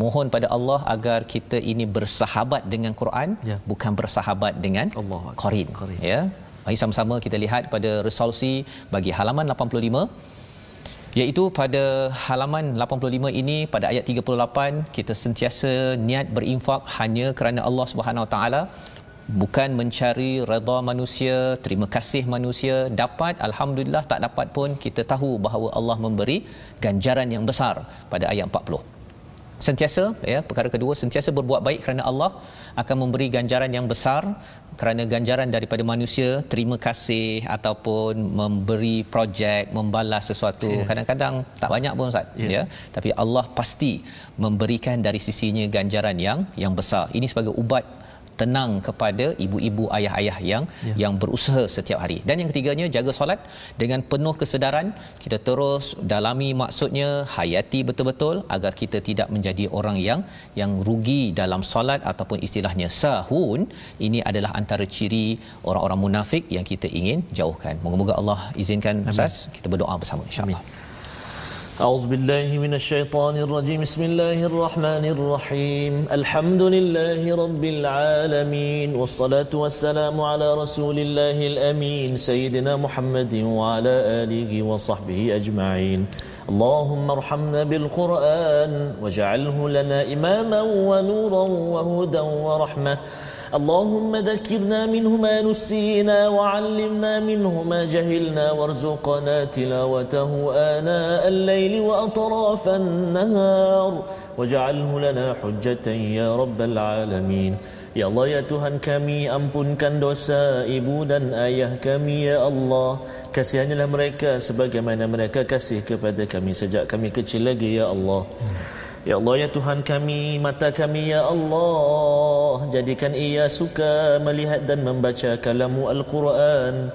mohon pada Allah agar kita ini bersahabat dengan Quran ya. bukan bersahabat dengan Allah Qarin ya Mari sama-sama kita lihat pada resolusi bagi halaman 85 iaitu pada halaman 85 ini pada ayat 38 kita sentiasa niat berinfak hanya kerana Allah Subhanahu Wa Taala. Bukan mencari redha manusia terima kasih manusia. Dapat alhamdulillah tak dapat pun kita tahu bahawa Allah memberi ganjaran yang besar pada ayat 40 sentiasa ya perkara kedua sentiasa berbuat baik kerana Allah akan memberi ganjaran yang besar kerana ganjaran daripada manusia terima kasih ataupun memberi projek membalas sesuatu yeah. kadang-kadang tak banyak pun ustaz yeah. ya tapi Allah pasti memberikan dari sisinya ganjaran yang yang besar ini sebagai ubat tenang kepada ibu-ibu ayah-ayah yang ya. yang berusaha setiap hari. Dan yang ketiganya jaga solat dengan penuh kesedaran, kita terus dalami maksudnya, hayati betul-betul agar kita tidak menjadi orang yang yang rugi dalam solat ataupun istilahnya sahun. Ini adalah antara ciri orang-orang munafik yang kita ingin jauhkan. Moga-moga Allah izinkan Ustaz kita berdoa bersama insya-Allah. أعوذ بالله من الشيطان الرجيم. بسم الله الرحمن الرحيم. الحمد لله رب العالمين والصلاة والسلام على رسول الله الأمين سيدنا محمد وعلى آله وصحبه أجمعين. اللهم ارحمنا بالقرآن واجعله لنا إماما ونورا وهدى ورحمة. اللهم ذكرنا منه ما نسينا وعلمنا منه ما جهلنا وارزقنا تلاوته آناء الليل وأطراف النهار واجعله لنا حجة يا رب العالمين Ya Allah ya Tuhan kami ampunkan dosa ibu dan ayah kami ya Allah Kasihanilah mereka sebagaimana mereka kasih kepada kami sejak kami kecil lagi ya Allah Ya Allah ya Tuhan kami mata kami ya Allah. Jadikan ia suka melihat dan membaca kalamu Al-Quran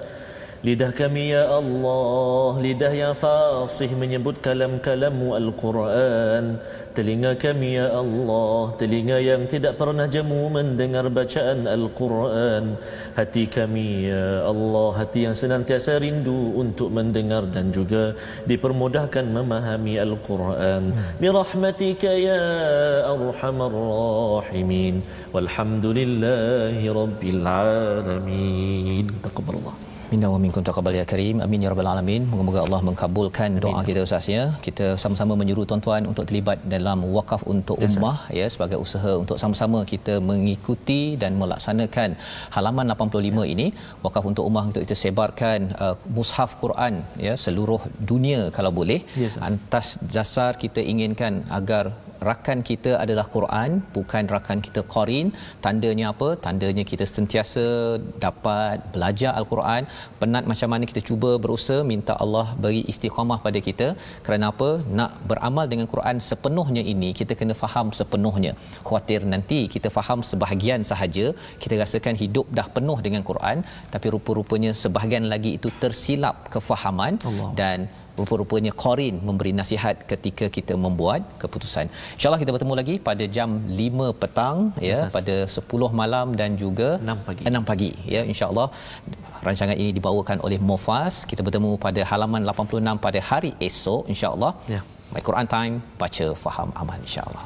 lidah kami ya Allah lidah yang fasih menyebut kalam-kalamu Al-Quran. Telinga kami ya Allah telinga yang tidak pernah jemu mendengar bacaan Al-Quran. Hati kami ya Allah hati yang senantiasa rindu untuk mendengar dan juga dipermudahkan memahami Al-Quran. Bi rahmatika ya arhamar rahimin. Walhamdulillahi rabbil alamin. Taqabbalallah Minna wa minkum taqabbal ya karim. Amin ya rabbal alamin. Moga-moga Allah mengabulkan doa kita Ustaz ya. Kita sama-sama menyuruh tuan-tuan untuk terlibat dalam wakaf untuk ummah ya sebagai usaha untuk sama-sama kita mengikuti dan melaksanakan halaman 85 ini wakaf untuk ummah untuk kita sebarkan uh, mushaf Quran ya seluruh dunia kalau boleh. Yes, Antas dasar kita inginkan agar rakan kita adalah Quran bukan rakan kita Qarin tandanya apa? Tandanya kita sentiasa dapat belajar al-Quran. Penat macam mana kita cuba berusaha minta Allah beri istiqamah pada kita. Kerana apa? Nak beramal dengan Quran sepenuhnya ini kita kena faham sepenuhnya. Khuatir nanti kita faham sebahagian sahaja kita rasakan hidup dah penuh dengan Quran tapi rupa-rupanya sebahagian lagi itu tersilap kefahaman Allah. dan rupa-rupanya Qorin memberi nasihat ketika kita membuat keputusan. InsyaAllah kita bertemu lagi pada jam 5 petang ya Asas. pada 10 malam dan juga 6 pagi. 6 pagi ya insya-Allah rancangan ini dibawakan oleh Mofas. Kita bertemu pada halaman 86 pada hari esok insya-Allah. Ya. My Quran Time baca faham aman insya-Allah.